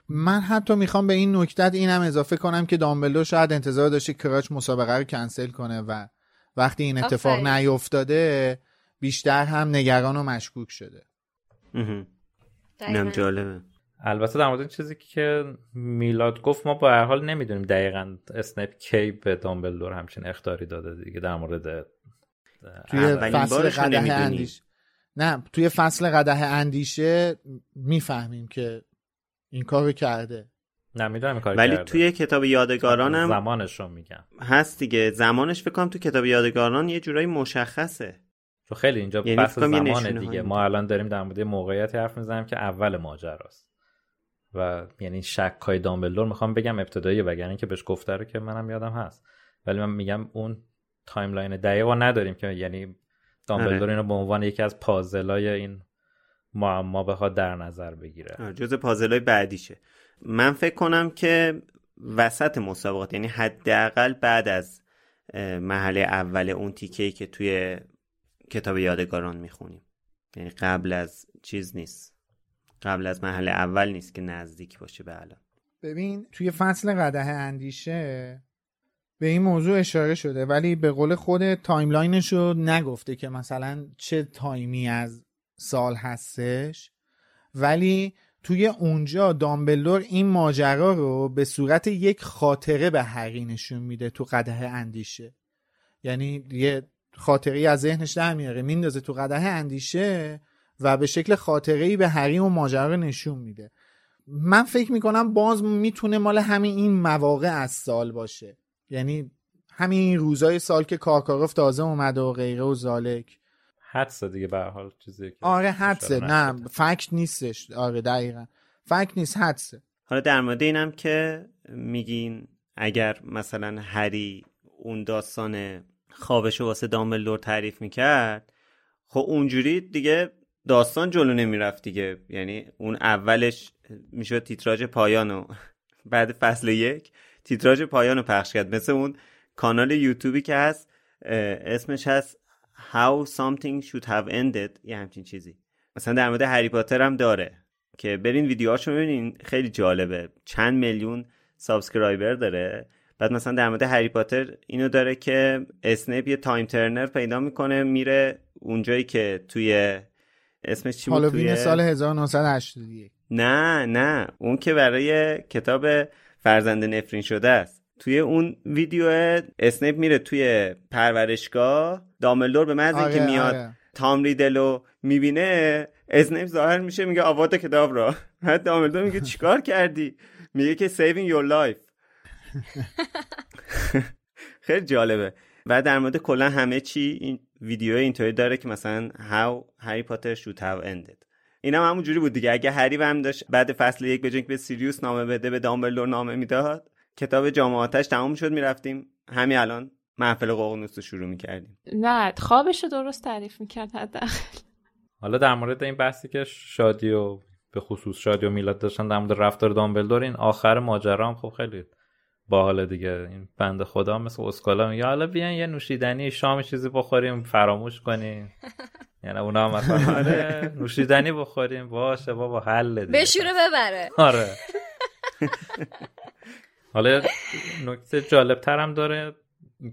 من حتی می‌خوام به این نکته اینم اضافه کنم که دامبلدور شاید انتظار داشته کراچ مسابقه رو کنسل کنه و وقتی این اتفاق نیفتاده بیشتر هم نگران و مشکوک شده. اینم جالبه. البته در مورد چیزی که میلاد گفت ما با هر حال نمی‌دونیم دقیقا اسنیپ کی به دامبلدور همچین اختاری داده دیگه در مورد توی فصل قده اندیش نه توی فصل قده اندیشه می‌فهمیم که این کارو کرده. نه می‌دونم کار ولی توی کتاب یادگارانم زمانش رو میگم. هست دیگه. زمانش فکر تو کتاب یادگاران یه جورایی مشخصه. تو خیلی اینجا یعنی بحث زمان دیگه. ما الان داریم در مورد موقعیتی حرف می‌زنیم که اول ماجراست. و یعنی شک های دامبلدور می‌خوام بگم ابتدایی وگرنه که بهش گفته رو که منم یادم هست. ولی من میگم اون timeline دقیق نداریم که یعنی دامبلدور آره. اینو به عنوان یکی از پازلای این معما بخواد در نظر بگیره. جز پازلای بعدیشه. من فکر کنم که وسط مسابقات یعنی حداقل بعد از مرحله اول اون تیکه که توی کتاب یادگاران می‌خونیم. یعنی قبل از چیز نیست. قبل از مرحله اول نیست که نزدیک باشه به الان. ببین توی فصل قدح اندیشه به این موضوع اشاره شده ولی به قول خود timeline ش رو نگفته که مثلا چه time ی از سال هستش. ولی توی اونجا دامبلدور این ماجرا رو به صورت یک خاطره به هری نشون میده تو قدح اندیشه. یعنی یه خاطری از ذهنش در میاره میندازه تو قدح اندیشه و به شکل خاطره به هری و ماجرا رو نشون میده. من فکر می‌کنم باز می‌تونه مال همین این مواقع از سال باشه. یعنی همین روزای سال که کارکاروف تازه اومده و غیره و زالک. حدسه دیگه به حال چیزی که آره حدسه. نه فکت نیستش. آره دقیقا. فکت نیست حدسه. حالا در مورد اینم که میگین اگر مثلا هری اون داستان خوابش واسه دامبلدور تعریف می‌کرد خب اونجوری دیگه داستان جلو نمی‌رفت دیگه. یعنی اون اولش می‌شد تیتراژ پایانو بعد فصل یک. تیتراژ پایانو پخش کرد. مثل اون کانال یوتیوبی که هست اسمش هست How Something Should Have Ended. یه همچین چیزی. مثلا در مورد هری پاتر هم داره که برین ویدیوهاشو ببینین خیلی جالبه. چند میلیون subscriber داره. بعد مثلا در مورد هری پاتر اینو داره که اسنیپ یه time turner پیدا می‌کنه میره اونجایی که توی اسمش چی بود؟ توی سال 1981 نه نه. اون که برای کتاب فرزند نفرین شده است. توی اون ویدیو اسنیپ میره توی پرورشگاه. داملدور به محض آره، که میاد آره. تام ریدلو می‌بینه اسنیپ ظاهر میشه میگه آوات کتاب را بعد داملدور میگه چیکار کردی؟ میگه که saving your life. خیلی جالبه. و در مورد کلا همه چی این ویدیو اینطوری داره که مثلا how هری پاتر should have ended. اینم هم همون جوری بود دیگه. اگه هری هم داشت بعد فصل یک به به سیریوس نامه بده به دامبلدور نامه می‌داد کتاب جامعاتش تمام شد می‌رفتیم. همین الان محفل ققنوس رو شروع می‌کردیم. نه خوابش رو درست تعریف می‌کرد حداقل. حالا در مورد این بحثی که شادی و به خصوص شادی و میلاد داشتن در مورد رفتار دامبلدور این آخر ماجرا هم خب خیلی باحال دیگه. این بنده خدا مثل اسکالا میگه حالا بیان یه نوشیدنی شام چیزی بخوریم فراموش کنیم. یعنی اونا هم مثلا آره نوشیدنی بخوریم. باشه بابا حل دیگه. بشوره ببره. آره. حالا نکته جالب ترم داره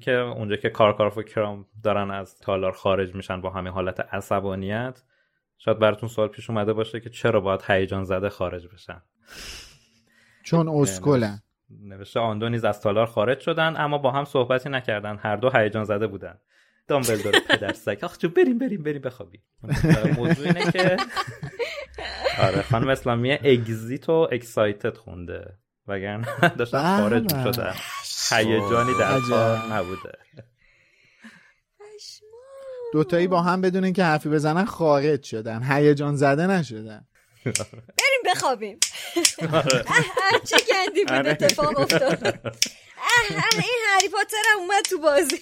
که اونجا که کارکارف و کرام دارن از تالار خارج میشن با همین حالت عصبانیت شاید براتون سوال پیش اومده باشه که چرا باید هیجان زده خارج بشن؟ چون اسکلن. نوشته آن دو نیز از تالار خارج شدن اما با هم صحبتی نکردن. هر دو هیجان زده بودن. دامبلدور پدر سگ آخ جو بریم بریم بریم بخوابیم. موضوع اینه که آره خانم اسلامی اگزیت و اکسایتد خونده. وگرنه خارج بله. می‌شدن هیجانی در کار نبوده. دوتایی با هم بدون اینکه حرفی بزنن خارج شدن. هیجان زده نشدن. بریم بخوابیم. چه گندی بود آره. اتفاق افتاد. این هری پاتر هم اومد تو بازی.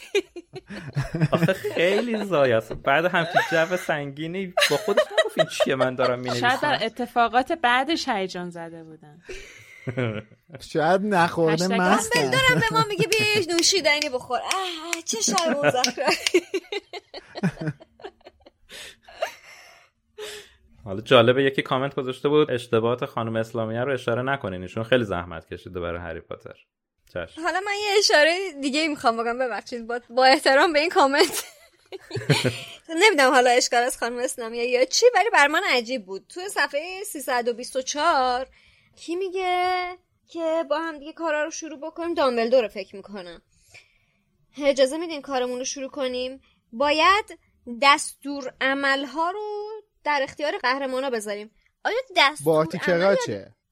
آخه خیلی زایه است. بعد همچین جو سنگینی با خودش نگفت این چیه من دارم شاید در اتفاقات بعدش هیجان زده بودن. شاید نخورده هشتگ مستن. دارم به ما میگه بیا یه نوشیدنی بخور. اه، چه شب حالا جالبه یکی کامنت گذاشته بود اشتباهات خانم اسلامیه رو اشاره نکنین ایشون خیلی زحمت کشیده برای هری پاتر. چشم حالا من یه اشاره دیگه می‌خوام بگم ببخشید با, با احترام به این کامنت. نمی‌دونم حالا اشکال از خانم اسلامیه یا چی ولی بر من عجیب بود. توی صفحه 324 کی میگه که با هم دیگه کارا رو شروع بکنیم؟ دامبلدور رو فکر می‌کنم. اجازه میدین کارمون رو شروع کنیم؟ باید دستور عملها رو در اختیار قهرمانا بذاریم. آیا دستور بارتی عمل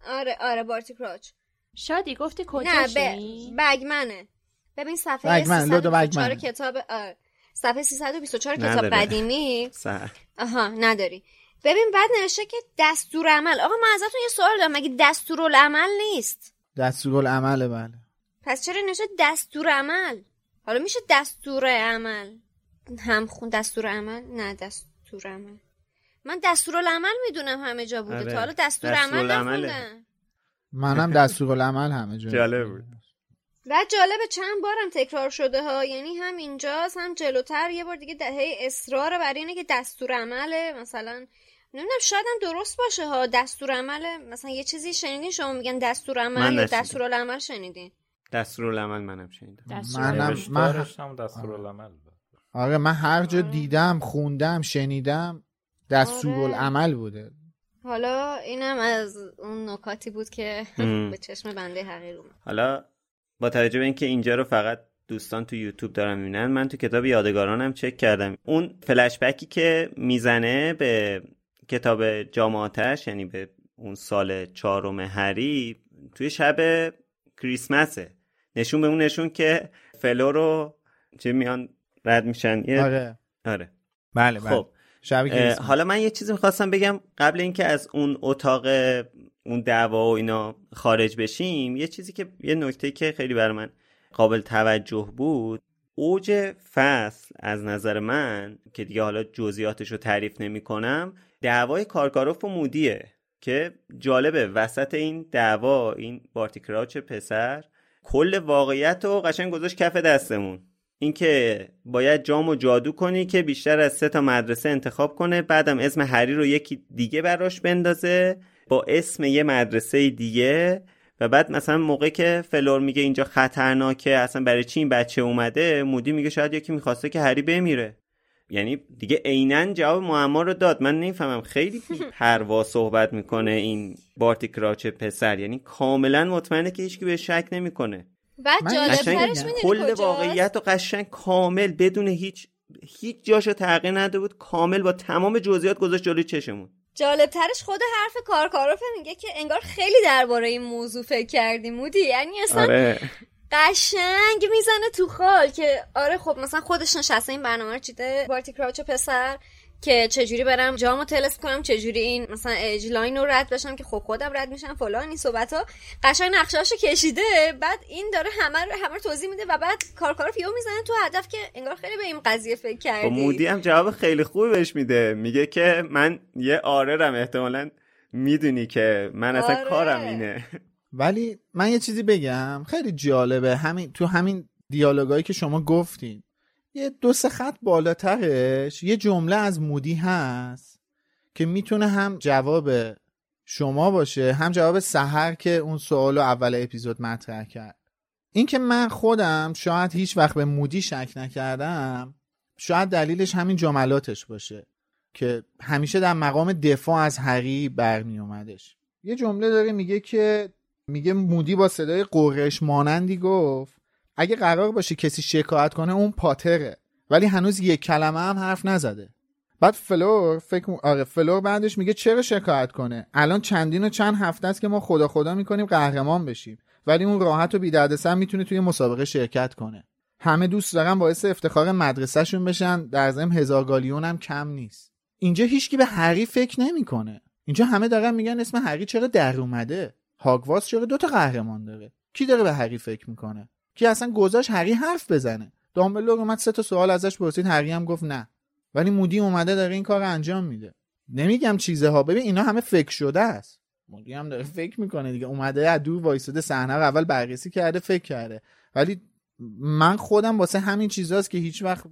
آره آره بارتی کراچ شادی گفتی نه کجاشی؟ ب... بگمنه ببین صفحه بگمن، لودو 324 بگمن. کتاب آره. صفحه 324 کتاب نداره. قدیمی سر. آها نداری ببین بعد نوشته که دستور عمل آقا من ازتون یه سوال دارم مگه دستورالعمل نیست دستورالعمله بله پس چرا نوشته دستور عمل حالا میشه دستور عمل هم خون دستور عمل نه دستور عمل من دستورالعمل می‌دونم همه جا بوده آره. تا حالا دستور عمل دستورالعمله. نخوندم منم دستورالعمل همه جا. جالب بود. و جالبه چند بارم تکرار شده ها. یعنی هم اینجاست هم جلوتر. یه بار دیگه دهه اصرار بر اینه که دستور عمله مثلا نمی‌دونم شاید هم درست باشه ها. دستور عمله مثلا یه چیزی شنیدین؟ شما میگن دستور عمل یا. دستور العمل شنیدین؟ دستورالعمل منم شنیدم. منم من هم دستورالعمل بود. آره من هر جا دیدم خوندم شنیدم دستورالعمل بوده. حالا اینم از اون نکاتی بود که ام. به چشم بنده حقیر اومد. حالا با توجه به اینکه اینجا رو فقط دوستان تو یوتیوب دارن می‌بینن من تو کتاب یادگارانم چک کردم. اون فلشبکی که می‌زنه به کتاب جامعاتش یعنی به اون سال چهارم هری توی شب کریسمسه. نشون به اون نشون که فلو رو چه میان رد میشن. یه- آره. آره. بله بله. خب. حالا من یه چیزی می‌خواستم بگم قبل اینکه از اون اتاق اون دعوا و اینا خارج بشیم یه چیزی که یه نکته که خیلی برای من قابل توجه بود اوج فصل از نظر من که دیگه حالا جزئیاتش رو تعریف نمی کنم دعوای کارکاروف و مودیه که جالبه. وسط این دعوا این بارتی کراچ پسر کل واقعیت رو قشنگ گذاشت کف دستمون. اینکه باید جام و جادو کنی که بیشتر از سه تا مدرسه انتخاب کنه بعدم اسم هری رو یکی دیگه براش بندازه با اسم یه مدرسه دیگه. و بعد مثلا موقع که فلور میگه اینجا خطرناکه اصلا برای چی این بچه اومده مودی میگه شاید یکی می‌خواسته که هری بمیره. یعنی دیگه عینا جواب معما رو داد. من نمی‌فهمم. خیلی پروا صحبت می‌کنه این بارتی کراچ پسر. یعنی کاملا مطمئنه که هیچکی به شک نمی‌کنه. بعد جالبترش کل واقعیت و قشنگ کامل بدون هیچ هیچ جاشو تغییر نده بود. کامل با تمام جزئیات گذاشت جلوی چشمون. جالبترش خود حرف کارکاروف میگه که انگار خیلی درباره این موضوع فکر کردی مودی. یعنی اصلا آره. قشنگ می‌زنه تو خال که آره خب مثلا خودش نشسته این برنامه رو چیده بارتی کراچ پسر. که چجوری برم جامو طلسم کنم چجوری این مثلا age line رو رد بشم که خب خودم رد میشم فلان این صحبت ها قشنگ نقشه‌اشو کشیده بعد این داره همه رو همه رو توضیح میده و بعد کارکاروف یهو می‌زنه تو هدف که انگار خیلی به این قضیه فکر با کردی. مودی هم جواب خیلی خوبی بهش میده. میگه که من یه آرورم احتمالا می‌دونی که من اصلا آره. کارم اینه. ولی من یه چیزی بگم خیلی جالبه. همین تو همین دیالوگایی که شما گفتین یه دو سه خط بالاترش یه جمله از مودی هست که می‌تونه هم جواب شما باشه هم جواب سحر که اون سوال اول اپیزود مطرح کرد. اینکه من خودم شاید هیچ وقت به مودی شک نکردم شاید دلیلش همین جملاتش باشه که همیشه در مقام دفاع از هری برمی اومدش. یه جمله داره میگه که میگه مودی با صدای غرش مانندی گفت اگه قرار باشه کسی شکایت کنه اون پاتره. ولی هنوز یک کلمه هم حرف نزده. بعد فلور فکر آره فلور بعدش میگه چرا شکایت کنه؟ الان چندین و چند هفته است که ما خدا خدا می‌کنیم قهرمان بشیم. ولی اون راحت و بی دردسر می‌تونه توی مسابقه شرکت کنه. همه دوست دارن باعث افتخار مدرسهشون بشن. در ضمن هزار گالیون هم کم نیست. اینجا هیچکی به هری فکر نمی‌کنه. اینجا همه دارن میگن اسم هری چرا در اومده؟ هاگواس چرا دوتا قهرمان داره؟ کی داره به هری فکر می‌کنه؟ کی اصلا گذاشت هری حرف بزنه. دامبلور اومد سه تا سوال ازش پرسید هری هم گفت نه. ولی مودی اومده داره این کار انجام میده. نمیگم چیزها. ببین اینا همه فکر شده است. مودی هم داره فکر می‌کنه دیگه. اومده از دور وایساده صحنه رو اول بررسی کرده فکر کرده. ولی من خودم واسه همین چیزاست که هیچ وقت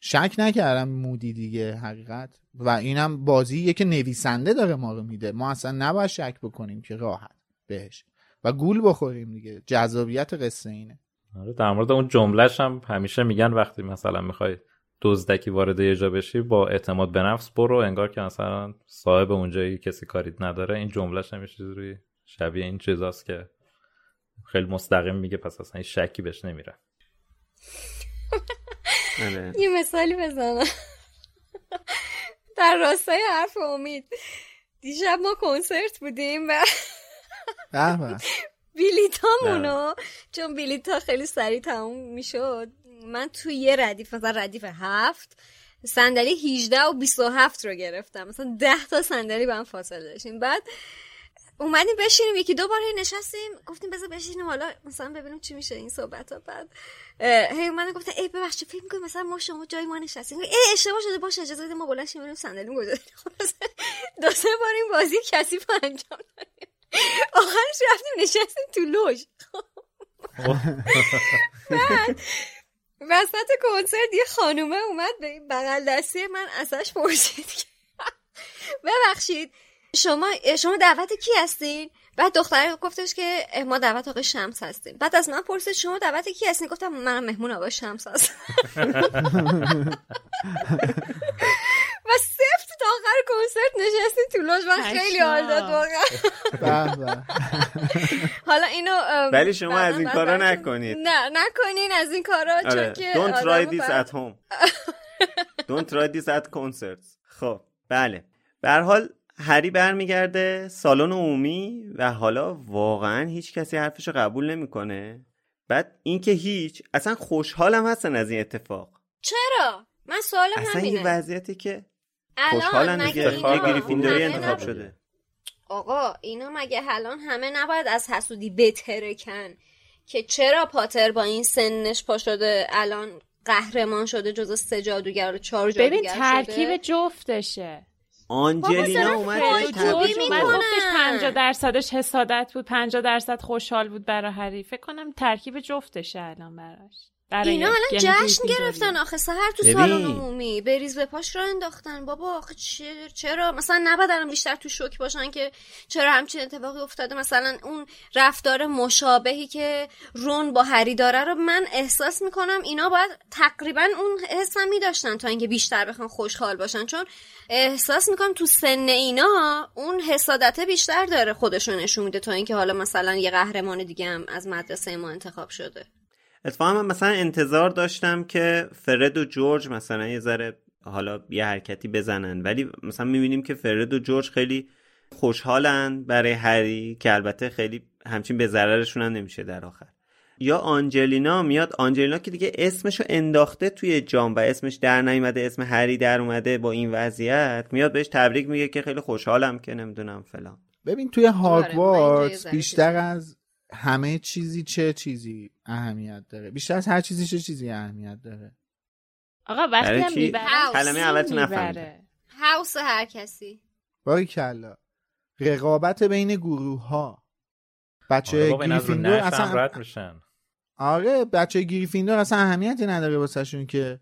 شک نکردم مودی دیگه حقیقت. و اینم بازیه که نویسنده داره ما رو میده. ما اصلا نباید شک بکنیم که راحت بهش. و گول بخوریم دیگه. جذابیت قصه اینه. آره در مورد اون جملهش هم همیشه میگن وقتی مثلا می‌خوای دزدکی وارد یه جا بشی با اعتماد به نفس برو انگار که مثلا صاحب اونجایی کسی کاریت نداره. این جملهش همیشه روی شبیه این چیزاست که خیلی مستقیم میگه پس اصلا شکی بهش نمیره. آره. یه مثالی بزنم. در راستای حرف امید. دیشب ما کنسرت بودیم و بیلیتامونو. چون بیلیتا خیلی سریع تموم می‌شد. من توی یه ردیف مثلا ردیف هفت صندلی 18 و 27 رو گرفتم. مثلا 10 تا صندلی با هم فاصله داشتیم. بعد اومدیم بشینیم یکی دو بار هی نشستیم. گفتیم بذار بشینیم حالا مثلا ببینیم چی میشه این صحبت ها بعد هی اومدن گفتن ای ببخشید فکر می‌کنیم مثلا ما شما جای ما نشستیم. ای اشتباه شده باشه اجازه بدید ما بلند شیم بریم صندلی گذاریم دو سه بار این بازی کثیف انجام دادیم. آخرش رفتیم نشستیم تو لوژ. بعد وسط کنسرت یه خانومه اومد به این بغل دستی من ازش پرسید ببخشید شما شما دعوت کی هستین؟ بعد دختر گفتش که ما دعوت آقای شمس هستیم. بعد از من پرسید شما دعوت کی هستین؟ گفتم منم مهمون آقای شمس هستم. و سفت تا آخر کنسرت نشستیم تو لوژ. من خیلی حال داد واقعا. حالا اینو ولی شما از این کارا نکنید. نه نکنین از این کارا چون آره. که Don't try this at home. Don't try this at concerts. خب بله. به حال هری برمیگرده سالن عمومی و حالا واقعا هیچ کسی حرفشو قبول نمی‌کنه. بعد اینکه هیچ اصلا خوشحالم هستن از این اتفاق. چرا؟ من سوالم اصلا یه همینه. وضعیتی که خوشحالن مگه دیگه. یه گریفیندوری انتخاب؟ شده. آقا اینا مگه الان همه نباید از حسودی بترکن که چرا پاتر با این سنش پا شده الان قهرمان شده جز سه جادوگر و چهار جادوگر ببین شده؟ ترکیب جفتشه. آنجلینا اومد. گفتش 50 درصدش حسادت بود 50 درصد خوشحال بود برای هری فکر کنم ترکیب جفتشه الان براش. اینا الان یعنی جشن. گرفتن آخه سهر تو. سالن عمومی بریز به پاش را انداختن. بابا آخه چرا؟ مثلا نباید الان بیشتر تو شوک باشن که چرا همچین اتفاقی افتاده. مثلا اون رفتار مشابهی که رون با هری داره رو من احساس می‌کنم اینا باید تقریبا اون حسم میداشتن تا اینکه بیشتر بخوان خوشحال باشن. چون احساس می‌کنم تو سن اینا اون حسادته بیشتر داره خودشو نشون میده تا اینکه حالا مثلا یه قهرمان دیگه هم از مدرسه ما انتخاب شده. اتفاقا من مثلا انتظار داشتم که فرد و جورج مثلا یه ذره حالا یه حرکتی بزنن. ولی مثلا می‌بینیم که فرد و جورج خیلی خوشحالن برای هری که البته خیلی همچین به ضررشون هم نمیشه در آخر. یا آنجلینا میاد. آنجلینا که دیگه اسمشو انداخته توی جام و اسمش در نیومده اسم هری در اومده با این وضعیت میاد بهش تبریک میگه که خیلی خوشحالم که نمی‌دونم فلان. ببین توی آره، هاگوارتس بیشتر. از همه چیزی چه چیزی اهمیت داره؟ بیشتر از هر چیزی چه چیزی اهمیت داره؟ آقا وقتی هم؟ می‌بره کلمه. می‌بره؟ هاوس هر کسی. باری کلا. رقابت بین گروه ها بچه آره گریفیندور اصلا رد میشن. آره بچه گریفیندور اصلا اهمیتی نداره واسهشون که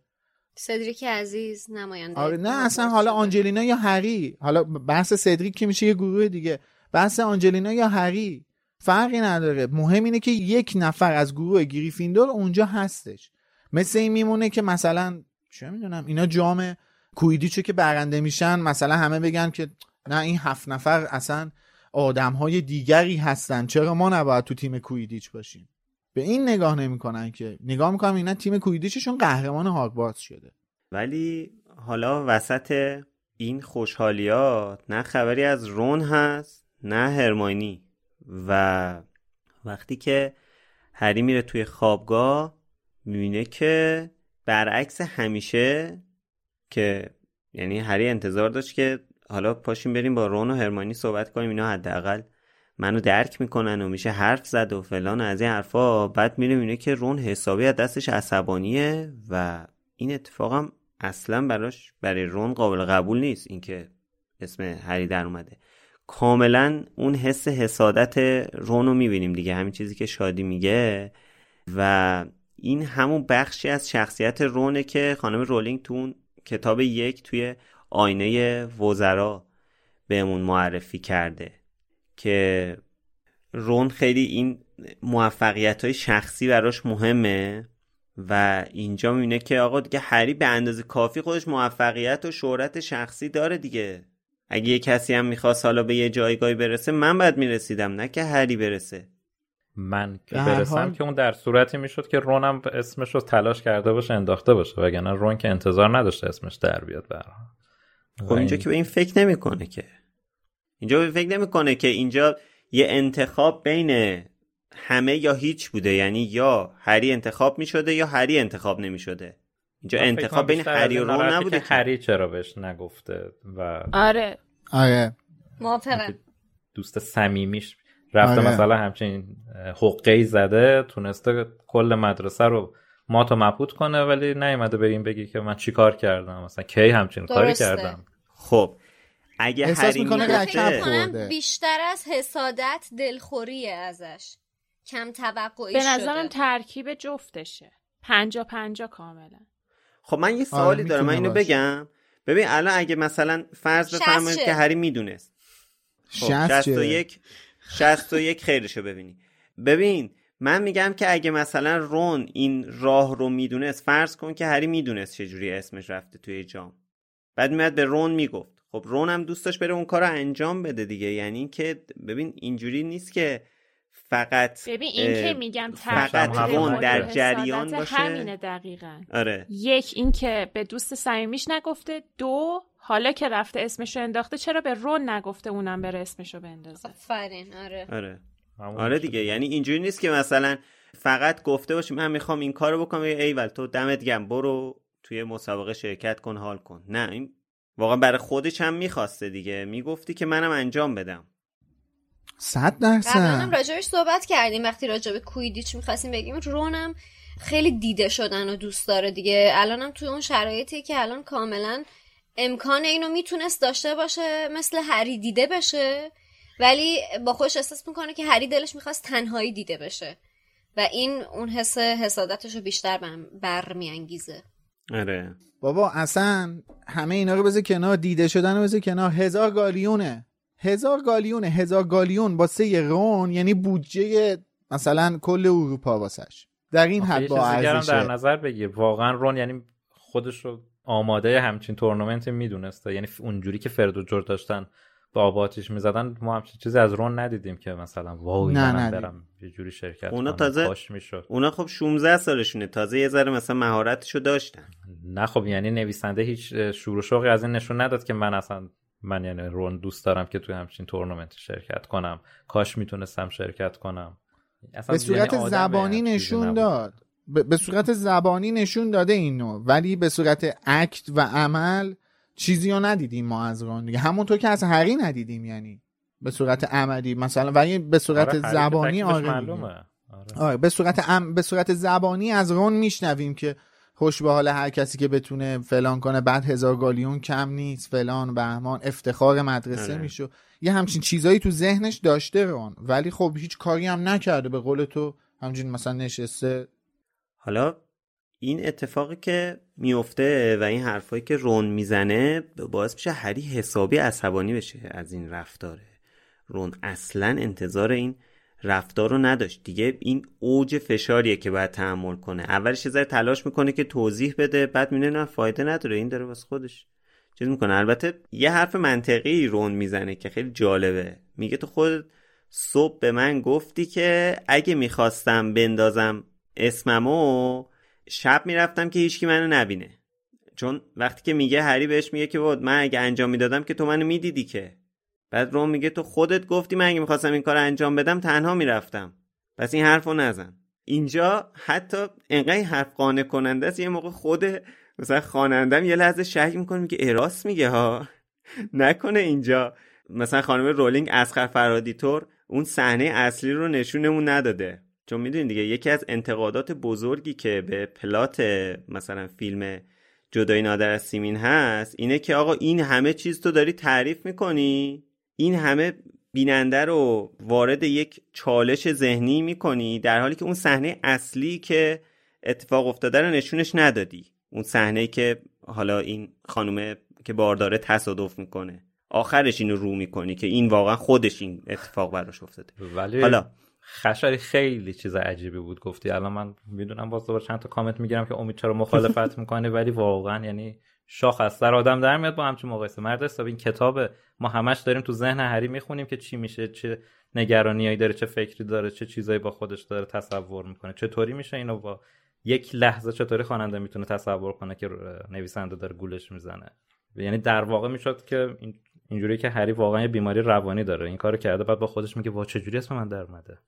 سدریک عزیز نماینده آره نه اصلا حالا. آنجلینا یا هری. حالا بحث سدریک که میشه یه گروه دیگه. بحث آنجلینا یا هری. فرقی نداره. مهم اینه که یک نفر از گروه گریفیندور اونجا هستش. مثل این میمونه که مثلا چه می‌دونم اینا جام کویدیچو که برنده میشن مثلا همه بگن که نه این هفت نفر اصلا آدم های دیگری هستن. چرا ما نباید تو تیم کویدیچ باشیم؟ به این نگاه نمی‌کنن که. نگاه می‌کنن اینا تیم کویدیچشون قهرمان هاگوارتس شده. ولی حالا وسط این خوشحالیات نه خبری از رون هست نه هرماینی. و وقتی که هری میره توی خوابگاه می‌بینه که برعکس همیشه که یعنی هری انتظار داشت که حالا پاشیم بریم با رون و هرمانی صحبت کنیم اینا حداقل منو درک می‌کنن و میشه حرف زد و فلان و از این حرفا. بعد میره می‌بینه که رون حسابی از دستش عصبانیه و این اتفاقم اصلا براش برای رون قابل قبول نیست اینکه اسم هری در اومده. کاملا اون حس حسادت رون رو می‌بینیم دیگه همین چیزی که شادی میگه. و این همون بخشی از شخصیت رونه که خانم رولینگ تو اون کتاب یک توی آینه وزرا بهمون معرفی کرده که رون خیلی این موفقیت های شخصی براش مهمه و اینجا می‌بینه که آقا دیگه هری به اندازه کافی خودش موفقیت و شهرت شخصی داره دیگه. اگه یه کسی هم می‌خواست حالا به یه جایگاهی برسه من باید می‌رسیدم نه که هری برسه. من که برسم حال- که اون در صورتی می‌شد که رونم اسمش رو تلاش کرده باشه انداخته باشه وگرنه رون که انتظار نداشته اسمش در بیاد به هر حال. خب اینجا که به این فکر نمی‌کنه که. اینجا به این فکر نمی‌کنه که اینجا یه انتخاب بین همه یا هیچ بوده. یعنی یا هری انتخاب می‌شده یا هری انتخاب نمی‌شده. اینجا انتخاب بین هری و این رون نبوده که. هری چرا بهش نگفته و آره. آره. موافقم. دوست صمیمیش رفته آره. مثلا همچین حقه زده تونسته کل مدرسه رو مات و مبهوت کنه ولی نیومده به این بگی که من چی کار کردم؟ مثلا کی همچین کاری. کردم؟ خب اگه احساس هری می‌کنه خورده. بیشتر از حسادت دلخوریه ازش. کم توقعی به شده. نظرم ترکیب جفتشه. پنجا پنجا کاملا. خب من یه سوالی دارم من اینو باشه. بگم. ببین الان اگه مثلا فرض بفرمایید. که هری می‌دونست. خب 61 61 خیرشو ببینی. ببین من میگم که اگه مثلا رون این راه رو می‌دونست فرض کن که هری می‌دونست چجوری اسمش رفته توی جام. بعد میاد به رون می‌گفت. خب رون هم دوست داشت بره اون کار رو انجام بده دیگه. یعنی که ببین اینجوری نیست که فقط ببین این که میگم فقط رون در جریان باشه همینه دقیقا. آره. یک این که به دوست صمیمیش نگفته. دو حالا که رفته اسمشو انداخته چرا به رون نگفته اونم بره اسمشو بندازه؟ آفرین آره. آره. آره دیگه یعنی اینجوری نیست که مثلا فقط گفته باشه من می‌خوام این کارو بکنم. ایول تو دمت گم برو توی مسابقه شرکت کن حال کن. نه این واقعا برای خودش هم می‌خواسته دیگه. می‌گفتی که منم انجام بدم. صد درصد. هم راجبش صحبت کردیم وقتی راجب کویدیچ می‌خواستیم بگیم. رونم خیلی دیده شدن و دوست داره دیگه. الانم توی اون شرایطی که الان کاملا امکان اینو می‌تونست داشته باشه مثل هری دیده بشه. ولی با خوش احساس می‌کنه که هری دلش می‌خواست تنهایی دیده بشه. و این اون حس حسادتش رو بیشتر برمیانگیزه. آره. بابا اصلا همه اینا رو بذار کنار دیده شدن رو بذار کنار. هزار گالیونه. هزار گالیونه هزار گالیون با سه رون یعنی بودجه مثلا کل اروپا واسش. در این حد با ارزشه در نظر بگیر واقعا رون یعنی خودش رو آماده همچین تورنمنت می‌دونسته. یعنی اونجوری که فرد و جور داشتن با آباتیش می‌زدن ما همچین چیزی از رون ندیدیم که مثلا وای نه برم یه جوری شرکت اونا. تازه باش می‌شد. اونا خب 16 سالشونه. تازه یه ذره مثلا مهارتشو داشتن. نه خب یعنی نویسنده هیچ شور و شوقی از این نشون نداد که من اصلا من یعنی رون دوست دارم که توی همچین تورنمنت شرکت کنم. کاش می‌تونستم شرکت کنم. به صورت زبانی نشون داد. به صورت زبانی نشون داده اینو ولی به صورت اکت و عمل چیزی رو ندیدیم ما از رون دیگه. همونطور که از هری ندیدیم یعنی. به صورت عملی مثلا. ولی به صورت آره زبانی آره, آره. آره به صورت ام... به صورت زبانی از رون میشنویم که خوش به حال هر کسی که بتونه فلان کنه بعد هزار گالیون کم نیست. فلان بهمان افتخار مدرسه آره. میشه. یه همچین چیزایی تو ذهنش داشته رون ولی خب هیچ کاری هم نکرده. به قول تو همچین مثلا نشسته. حالا این اتفاقی که میفته و این حرفایی که رون می‌زنه باعث میشه هری حسابی عصبانی بشه از این رفتاره. رون اصلا انتظار این رفتار رو نداشت. دیگه این اوج فشاریه که باید تحمل کنه. اولش ذره تلاش می‌کنه که توضیح بده بعد می‌بینه نه فایده نداره. این داره واسه خودش چیز می‌کنه. البته یه حرف منطقی رون می‌زنه که خیلی جالبه. میگه تو خود صبح به من گفتی که اگه می‌خواستم بندازم اسممو شب می‌رفتم که هیچکی منو نبینه. چون وقتی که میگه هری بهش میگه که بود من اگه انجام می‌دادم که تو منو می‌دیدی که. بعد رون میگه تو خودت گفتی من اگه می‌خواستم این کار انجام بدم تنها می‌رفتم. پس این حرفو نزن. اینجا حتی انقدر حرف قانع کننده است یه موقع خود مثلا خوانندم یه لحظه شک می‌کنه میگه راس میگه ها. نکنه اینجا. مثلا خانم رولینگ اسخر فرادیتور اون صحنه اصلی رو نشونمون نداده. چون می‌دونید دیگه یکی از انتقادات بزرگی که به plot مثلا فیلم جدای نادر از سیمین هست اینه که آقا این همه چیز تو داری تعریف می‌کنی؟ این همه بیننده رو وارد یک چالش ذهنی می‌کنی در حالی که اون صحنه اصلی که اتفاق افتاده رو نشونش ندادی. اون صحنه که حالا این خانومه که بارداره تصادف می‌کنه. آخرش اینو رو می‌کنی که این واقعا خودش این اتفاق براش افتاده. ولی حالا خشاری خیلی چیز عجیبی بود گفتی. الان من می‌دونم باز دوباره چند تا کامنت می‌گیرم که امید چرا مخالفت می‌کنه ولی واقعا یعنی شاخ از سر آدم در میاد با همچین مقایسه. مرد حساب این کتاب ما همش داریم تو ذهن هری می‌خونیم که چی میشه چه نگرانیایی داره چه فکری داره چه چیزایی با خودش داره تصور می‌کنه. چطوری میشه اینو با یک لحظه چطوری خواننده می‌تونه تصور کنه که نویسنده داره گولش می‌زنه؟ یعنی در واقع می‌شد که این اینجوری که هری واقعا یه بیماری روانی داره. این کارو کرده بعد با خودش میگه وا چجوری اسم من در اومده؟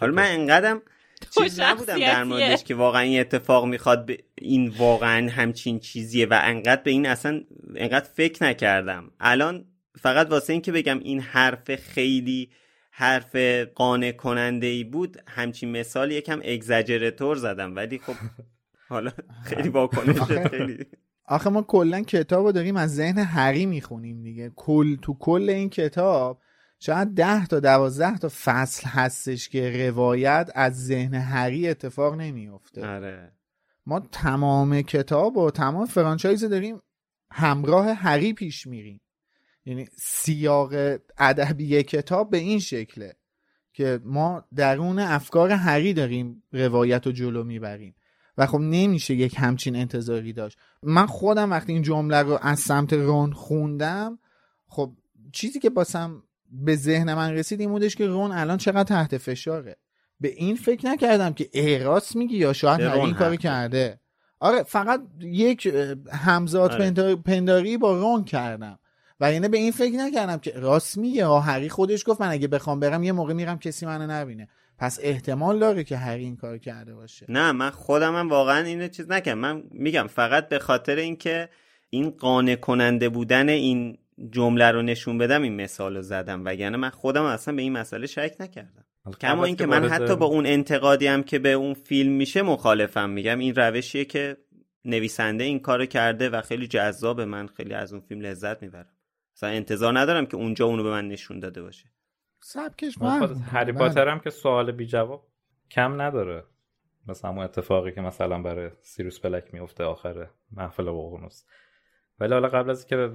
حالا من انقدرم چیز نبودم در موردش که واقعا این اتفاق می‌خواد به این واقعا همچین چیزیه و انقدر به این اصلا انقدر فکر نکردم. الان فقط واسه این که بگم این حرف خیلی حرف قانع کننده ای بود همچین مثال یکم اگزاجراتور زدم. ولی خب حالا خیلی واکنش خیلی آخه ما کلا کتاب رو داریم از ذهن هری می‌خونیم دیگه. کل تو کل این کتاب شاید ده تا دوازده تا فصل هستش که روایت از ذهن هری اتفاق نمیفته آره. ما تمام کتاب و تمام فرانچایز داریم همراه هری پیش میریم. یعنی سیاق ادبی کتاب به این شکله که ما درون افکار هری داریم روایت و جلو می‌بریم. و خب نمیشه یک همچین انتظاری داشت. من خودم وقتی این جمله رو از سمت رون خوندم خب چیزی که باسم به ذهن من رسید این بودش که رون الان چقدر تحت فشاره. به این فکر نکردم که احراس میگی یا شاید این کاری کرده. آره فقط یک همزاد آره. پنداری با رون کردم. و یعنی به این فکر نکردم که راست میگه. ها هری خودش گفت من اگه بخوام برم یه موقع میرم کسی منو نبینه. پس احتمال داره که هری این کار کرده باشه. نه من خودم هم واقعا اینو چیز نکردم. من میگم فقط به خاطر اینکه این قانع کننده بودن این جمله رو نشون بدم این مثال رو زدم وگرنه من خودم اصلا به این مسئله شک نکردم. کما اینکه من حتی با اون انتقادی هم که به اون فیلم میشه مخالفم میگم این روشیه که نویسنده این کارو کرده و خیلی جذاب من خیلی از اون فیلم لذت می‌برم. مثلا انتظار ندارم که اونجا اونو به من نشون داده باشه. سبکش هری پاتر هم که سوال بی جواب کم نداره. مثلا اون اتفاقی که مثلا برای سیروس بلک میفته آخر محفل ققنوس ولی حالا قبل از که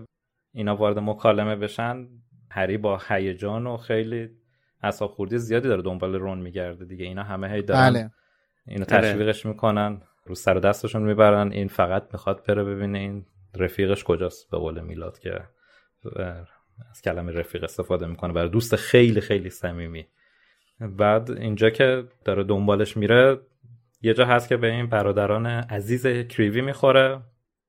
اینا وارد مکالمه بشن هری با هیجان و خیلی اعصاب خوردی زیادی داره دنبال رون میگرده دیگه. اینا همه هی دارن بله. اینو تشویقش می‌کنن رو سر دستشون می‌برن. این فقط می‌خواد بره ببینه این رفیقش کجاست به قول میلاد که از کلمه رفیق استفاده می‌کنه برای دوست خیلی خیلی صمیمی. بعد اینجا که داره دنبالش میره یه جا هست که به این برادران عزیز کریوی می‌خوره.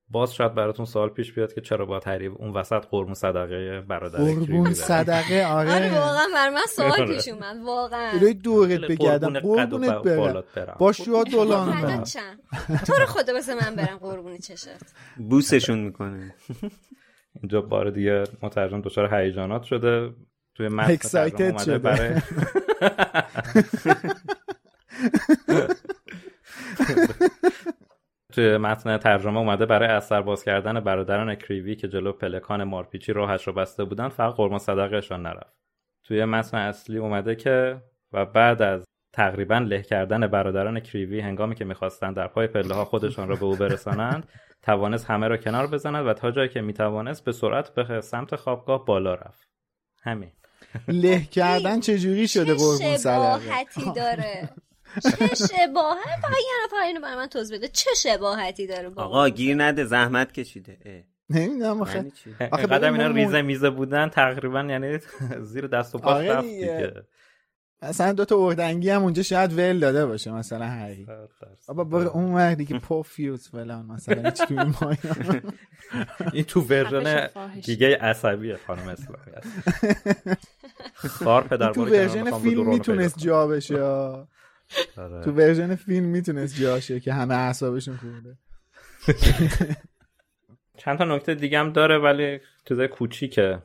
باز شاید براتون سوال پیش بیاد که چرا با تعریف اون وسط قربون صدقه برادر قربون صدقه آره. آره واقعا بر من سوال. پیش اومد واقعا. الهی دورت بگردم. قربونت برم. با شوا دولان برم تو رو خدا بس من برم قربونی چشت. بوسشون می‌کنه. اینجا بار دیگه مترجم دچار هیجانات شده. توی متن اومده برای توی متن ترجمه اومده برای اثر باز کردن برادران کریوی که جلو پلکان مارپیچی راهش رو بسته بودن فقط قرما صدقهشان نرفت. توی متن اصلی اومده که و بعد از تقریبا له کردن برادران کریوی هنگامی که می‌خواستند در پای پله ها خودشان را به او برسانند توانست همه را کنار بزند و تا جایی که می‌توانست به سرعت به سمت خوابگاه بالا رفت. همین. له کردن چجوری شده قربون صدقه؟ داره؟ چه شباهت؟ فقط یه نفر اینو برای من توضیح بده. چه شباهتی داره آقا گیر نده زحمت کشیده. نمی‌دونم آخه. یعنی آخه قدم اینا ریزه میزه بودن تقریبا یعنی زیر دست و پاس رفت دیگه. مثلا دو تا اردنگی هم اونجا شاید ول داده باشه مثلا هری بابا برو اون وقتی که پوفیوز فلان مثلا هیچ این تو ورژن دیگه عصبیه خانم اسلامی. خار پدر تو version فیلم می‌تونست جا بشه آره. تو version فیلم می‌تونست جاشه که همه اعصابشون خورده چند تا نکته دیگه هم داره ولی چیزای کوچیکه.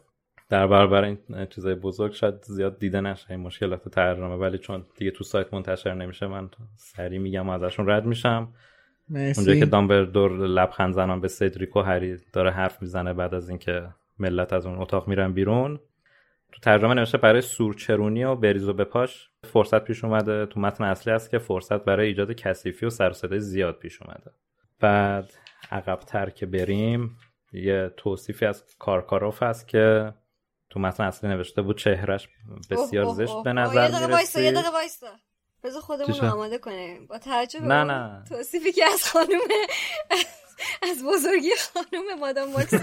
در برابر این چیزای بزرگ شاید زیاد دیده نشه این مشکلات ترجمه ولی چون دیگه تو سایت منتشر نمیشه من سریع میگم و ازشون رد میشم. اونجا که دامبلدور لبخند زنان به سدریک و هری داره حرف می‌زنه بعد از اینکه ملت از اون اتاق میرن بیرون. تو ترجمه نوشته برای سورچرونی و بریز و بپاش فرصت پیش اومده تو متن اصلی هست که فرصت برای ایجاد کثیفی و سر زیاد پیش اومده. بعد عقبتر که بریم یه توصیفی از کارکاروف هست که تو متن اصلی نوشته بود چهرش بسیار زشت به نظر می‌رسید یه دقیقه وایسا بذار خودمون رو آماده کنیم. با توجه به نه نه. توصیفی که از خانم از بزرگی خانم مادام ماکسیم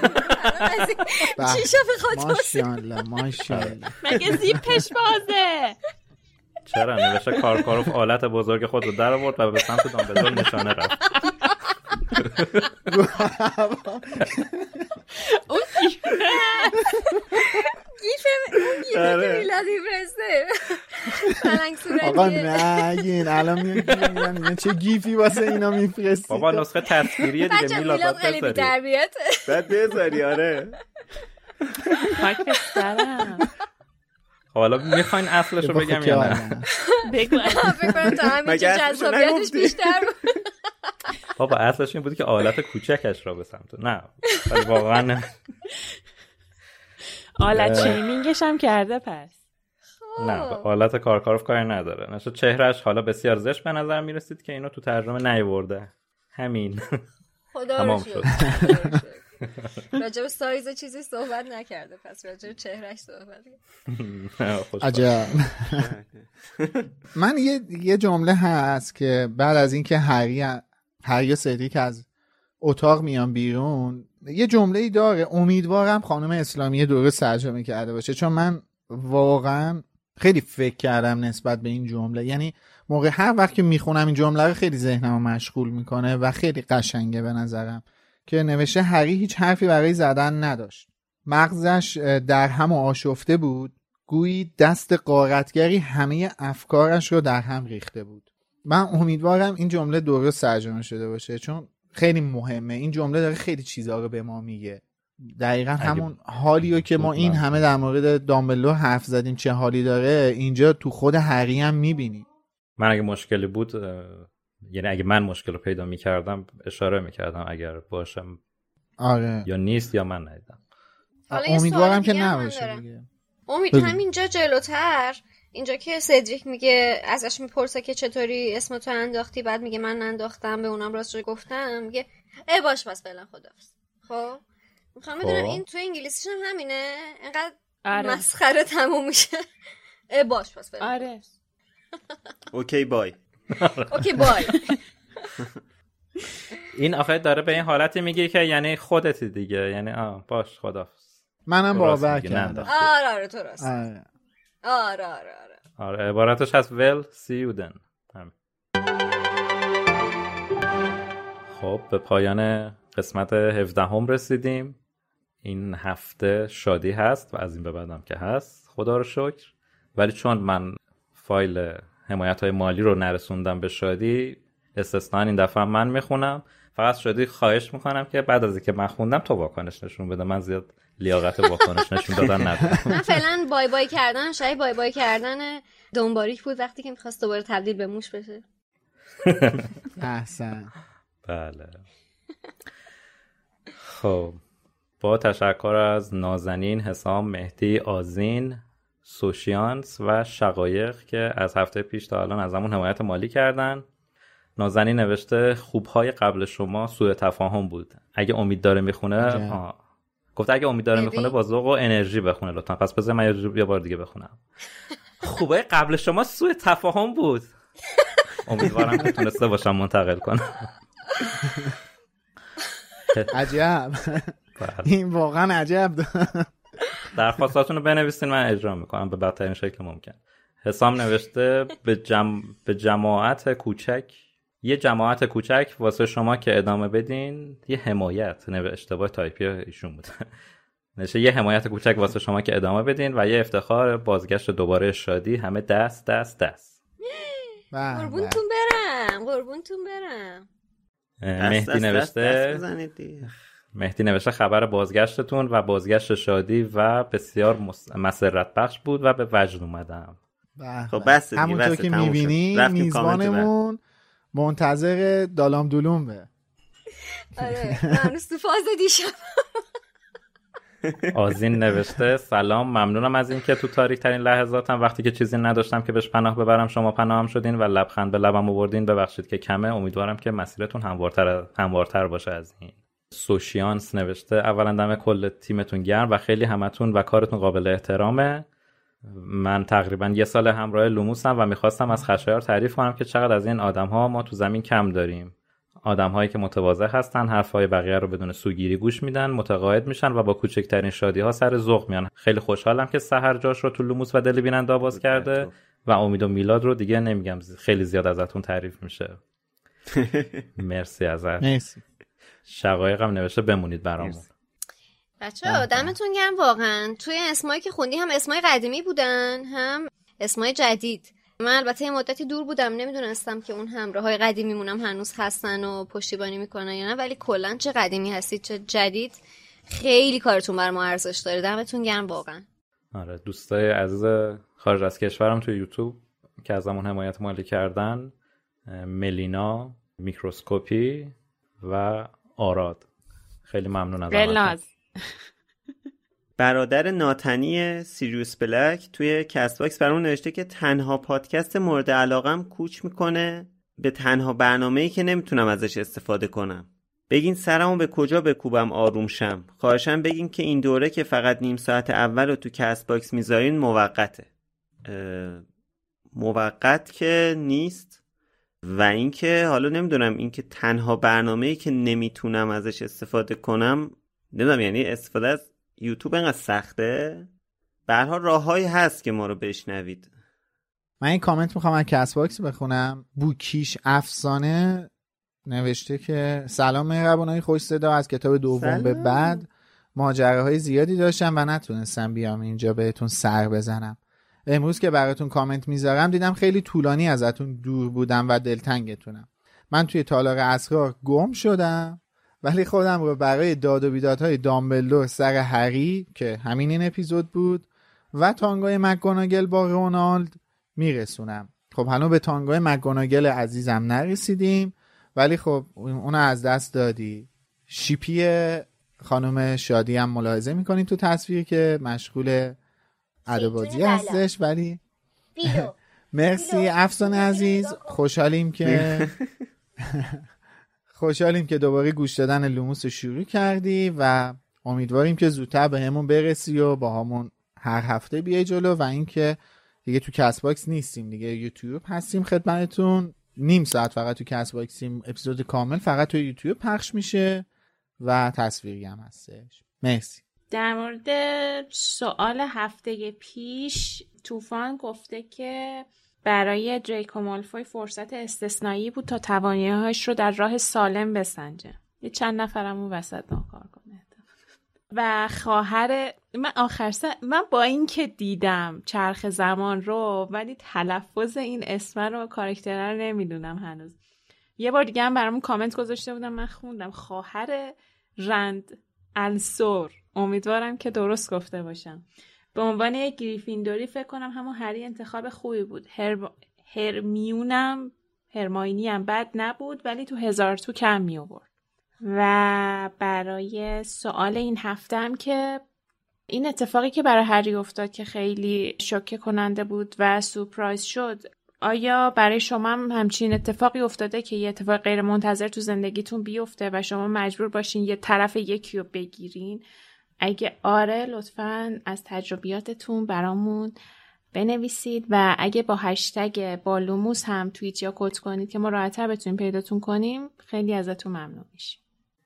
چی بخواد ماشاءالله ماشاءالله. مگه زیپش بازه؟ چرا؟ نوشته کارکاروف آلت بزرگ خود رو در آورد و به سمت دامبلدور نشانه رفت. اون gif اون gif آره. آقا نگین الان میگن چه gif ی واسه اینا میفرستی؟ بابا نسخه تصویریه دیگه میلاد خیلی تربیت بعد بذاری آره. خاک سرم حالا می‌خواین اصلش رو بگم یا نه؟ بگو فکر کنم تا همین جذابیتش بیشتر بابا اصلش این بود که آلت کوچکش را به سمت نه. واقعا آلت شیمینگش هم کرده پس. نه آلت کارکاروف کاری نداره. نشه چهرش حالا بسیار زشت به نظر می‌رسید که اینو تو ترجمه نیورده. همین. تمام شد. راجب سایز چیزی صحبت نکرده. پس راجب چهرش صحبت عجب. من یه یه جمله هست که بعد از اینکه هری هری سری که از اتاق میان بیرون یه جمله ای داره. امیدوارم خانم اسلامی درست ترجمه کرده باشه. چون من واقعا خیلی فکر کردم نسبت به این جمله. یعنی موقع هر وقت که می‌خونم این جمله رو خیلی ذهنم رو مشغول می‌کنه و خیلی قشنگه به نظرم. که نوشته هری هیچ حرفی برای زدن نداشت. مغزش در هم آشفته بود. گویی دست قارتگری همه افکارش رو در هم ریخته بود. من امیدوارم این جمله درست ترجمه شده باشه چون خیلی مهمه. این جمله داره خیلی چیزها رو به ما میگه. دقیقا همون حالی رو که ما این همه در مورد دامبلو حرف زدیم چه حالی داره اینجا تو خود هری هم می‌بینیم من اگه مشکلی بود یعنی اگه من مشکل رو پیدا می‌کردم اشاره می‌کردم اگر باشم آره. یا نیست یا من ندیدم. امیدوارم که نباشه امید همینجا جلوتر اینجا که سدریک میگه ازش می‌پرسه که چطوری اسم تو انداختی بعد میگه من ننداختم به اونم راست گفتم میگه ای باش پس فعلا خدافظ خب؟ می‌خوام بدونم این تو انگلیسیش هم همینه؟ اینقدر آره. مسخره تموم میشه. ای باش پس فعلا آره. OK bye. OK bye. این آخه داره به این حالتی میگه که یعنی خودتی دیگه یعنی آه باش خدافظ منم باور کردم. آره آره تو راست. آره. آره آره آره. آره عبارتش هست well you then. خب به پایان قسمت 17 هم رسیدیم. این هفته شادی هست و از این به بعدم که هست. خدا رو شکر. ولی چون من فایل حمایت های مالی رو نرسوندم به شادی استثنا این دفعه من می‌خونم. فقط شادی خواهش می‌کنم که بعد از اینکه من خوندم تو واکنش نشون بده. من زیاد لیاقت واکنش نشون دادن ندارم. من فعلا بای بای کردن شاید بای بای کردن دنباریک بود وقتی که می‌خواست دوباره تبدیل به موش بشه. احسن. بله. خب با تشکر از نازنین حسام مهدی آزین سوشیانس و شقایق که از هفته پیش تا الان از همون حمایت مالی کردن. نازنین نوشته خوبهای قبل شما سوء تفاهم بود. اگه امید داره می‌خونه گفته اگه امید داره می‌خونه با ذوق و انرژی بخونه لطفا. پس بذار من یه بار دیگه بخونم. خوبه قبل شما سوء تفاهم بود. امیدوارم که تونسته باشم منتقل کنم. عجب. این واقعا عجب. درخواستاتون رو بنویسین من اجرا می‌کنم به بدترین شکل ممکن. حسام نوشته به, جم... به جماعت کوچک. یه جماعت کوچک واسه شما که ادامه بدین یه حمایت نوشته اشتباه تایپی ایشون بود نشه یه حمایت کوچک واسه شما که ادامه بدین و یه افتخار بازگشت دوباره شادی همه دست دست دست. قربونتون برم قربونتون برم. مهدی نوشته. مهدی نوشته خبر بازگشتتون و بازگشت شادی و بسیار مسرت بخش بود و به وجد اومدم. خب بس همونطور که می‌بینی میزبانمون منتظر دالام دلومه آره تو فاز دیشب. آزین نوشته سلام ممنونم از اینکه تو تاریک ترین لحظاتم وقتی که چیزی نداشتم که بهش پناه ببرم شما پناهم شدین و لبخند به لبم آوردین. ببخشید که کمه امیدوارم که مسیرتون هموارتر هموارتر باشه از این. سوشیانس نوشته اولا دم کل تیمتون گرم و خیلی همتون و کارتون قابل احترامه. من تقریبا یه سال همراه لوموسم و می‌خواستم از خشایار تعریف کنم که چقدر از این آدم ها ما تو زمین کم داریم. آدم هایی که متواضع هستن حرف های بقیه رو بدون سوگیری گوش میدن متقاعد میشن و با کوچکترین شادی ها سر ذوق میان. خیلی خوشحالم که سحر جاش رو تو لوموس و دل بیننده باز کرده و امید و میلاد رو دیگه نمیگم خیلی زیاد ازتون تعریف میشه. مرسی ازت. مرسی. شقایقم نوشته بمونید برامون. بچه دمتون گرم واقعا. توی اسمایی که خوندی هم اسمای قدیمی بودن هم اسمای جدید. من البته یه مدتی دور بودم نمی‌دونستم که اون همراه های قدیمیمونم هنوز هستن و پشتیبانی می‌کنن یا نه ولی کلا چه قدیمی هستید چه جدید خیلی کارتون بر ما ارزش داره. دمتون گرم واقعا. آره دوستای عزیز خارج از کشورم توی یوتیوب که از همون حمایت مالی کردن ملینا میکروسکوپی و آراد. خیلی ممنون از برادر ناتنی سیریوس بلک توی کست باکس برامون نوشته که تنها پادکست مورد علاقم کوچ می‌کنه به تنها برنامه‌ای که نمی‌تونم ازش استفاده کنم. بگین سرمو به کجا بکوبم آروم شم. خواهشم بگین که این دوره که فقط نیم ساعت اول رو تو کست باکس می‌ذارین موقته. موقت که نیست. و اینکه حالا نمی‌دونم اینکه تنها برنامه ای که نمی‌تونم ازش استفاده کنم نمی‌دونم یعنی استفاده از یوتیوب انقدر سخته؟ برها راههایی هست که ما رو بشنوید. من این کامنت می‌خوام از کست باکس بخونم. بوکیش افسانه نوشته که سلام مهربانای خوش صدا از کتاب دوم به بعد ماجراهای زیادی داشتم و نتونستم بیام اینجا بهتون سر بزنم. امروز که براتون کامنت می‌ذارم دیدم خیلی طولانی ازتون دور بودم و دلتنگتونم. من توی تالار اسرار گم شدم ولی خودم رو برای داد و بیدادهای دامبلدور سر هری که همین این اپیزود بود و تانگای مکگوناگل با رونالد میرسونم. خب هنو به تانگای مکگوناگل عزیزم نرسیدیم ولی خب اونو از دست دادی. شیپی خانم شادی هم ملاحظه می‌کنیم تو تصویر که مشغول ادبازی هستش ولی مرسی افسانه عزیز. خوشحالیم که خوشحالیم که دوباره گوش دادن لوموس شروع کردی و امیدواریم که زودتر بهمون برسی و باهامون هر هفته بیای جلو و اینکه دیگه تو Castbox نیستیم دیگه یوتیوب هستیم خدمتتون. نیم ساعت فقط تو Castboxیم. اپیزود کامل فقط تو یوتیوب پخش میشه و تصویری هم هستش. مرسی. در مورد سوال هفته پیش طوفان گفته که برای دریکو مالفوی فرصت استثنایی بود تا توانایی‌هاش رو در راه سالم بسنجه. یه چند نفرم اون وسط ناکار کنه. و خواهر من آخر من با اینکه دیدم چرخ زمان رو ولی تلفظ این اسم رو کارکتر رو نمی‌دونم هنوز. یه بار دیگه هم برامون کامنت گذاشته بودم من خوندم. خواهر رند. السور امیدوارم که درست گفته باشم. به عنوان یک گریفیندوری فکر کنم همون هری انتخاب خوبی بود. هر... هرمیونم هرماینی هم بد نبود ولی تو هزار تو کم می آورد. و برای سوال این هفته هم که این اتفاقی که برای هری افتاد که خیلی شوکه کننده بود و سورپرایز شد آیا برای شما هم همچین اتفاقی افتاده که یه اتفاق غیر منتظر تو زندگیتون بیفته و شما مجبور باشین یه طرف یکی رو بگیرین؟ اگه آره لطفا از تجربیاتتون برامون بنویسید و اگه با هشتگ با لوموس هم توییت یا quote کنید که ما راحتتر بتونیم پیداتون کنیم خیلی ازتون ممنون میشیم.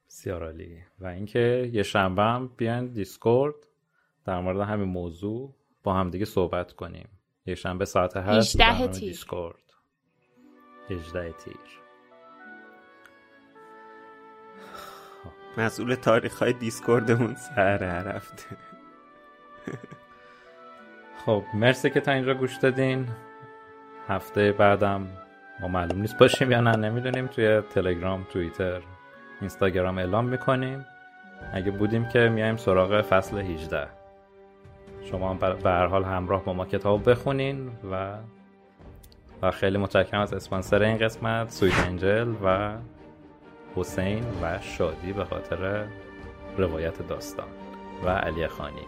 بسیار عالی. و اینکه یه شنبه هم بیان دیسکورد در مورد همین موضوع با همدیگه صحبت کنیم. یه شنبه ساعت هشت برنامه تیر. دیسکورد. 18 تیر. مسئول تاریخ های دیسکوردمون سر هر هفته خب مرسی که تا اینجا گوش دادین. هفته بعدم ما معلوم نیست باشیم یا نه نمی‌دونیم. توی تلگرام توییتر اینستاگرام اعلام می‌کنیم. اگه بودیم که میایم سراغ فصل 18 شما هم به هر حال همراه با ما کتاب بخونین و و خیلی متشکرم از اسپانسر این قسمت سویت انجل و حسین و شادی به خاطر روایت داستان و علی خانی.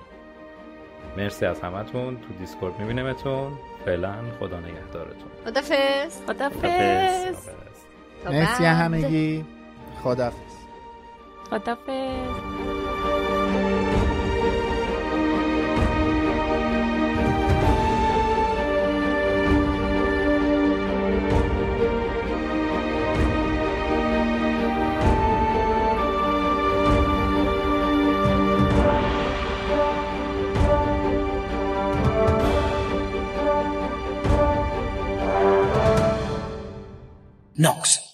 مرسی از همتون تو دیسکورد میبینیمتون. فعلا خدا نگهدارتون. خدافز خدافز مرسی همگی. خدافز خدافز Knox.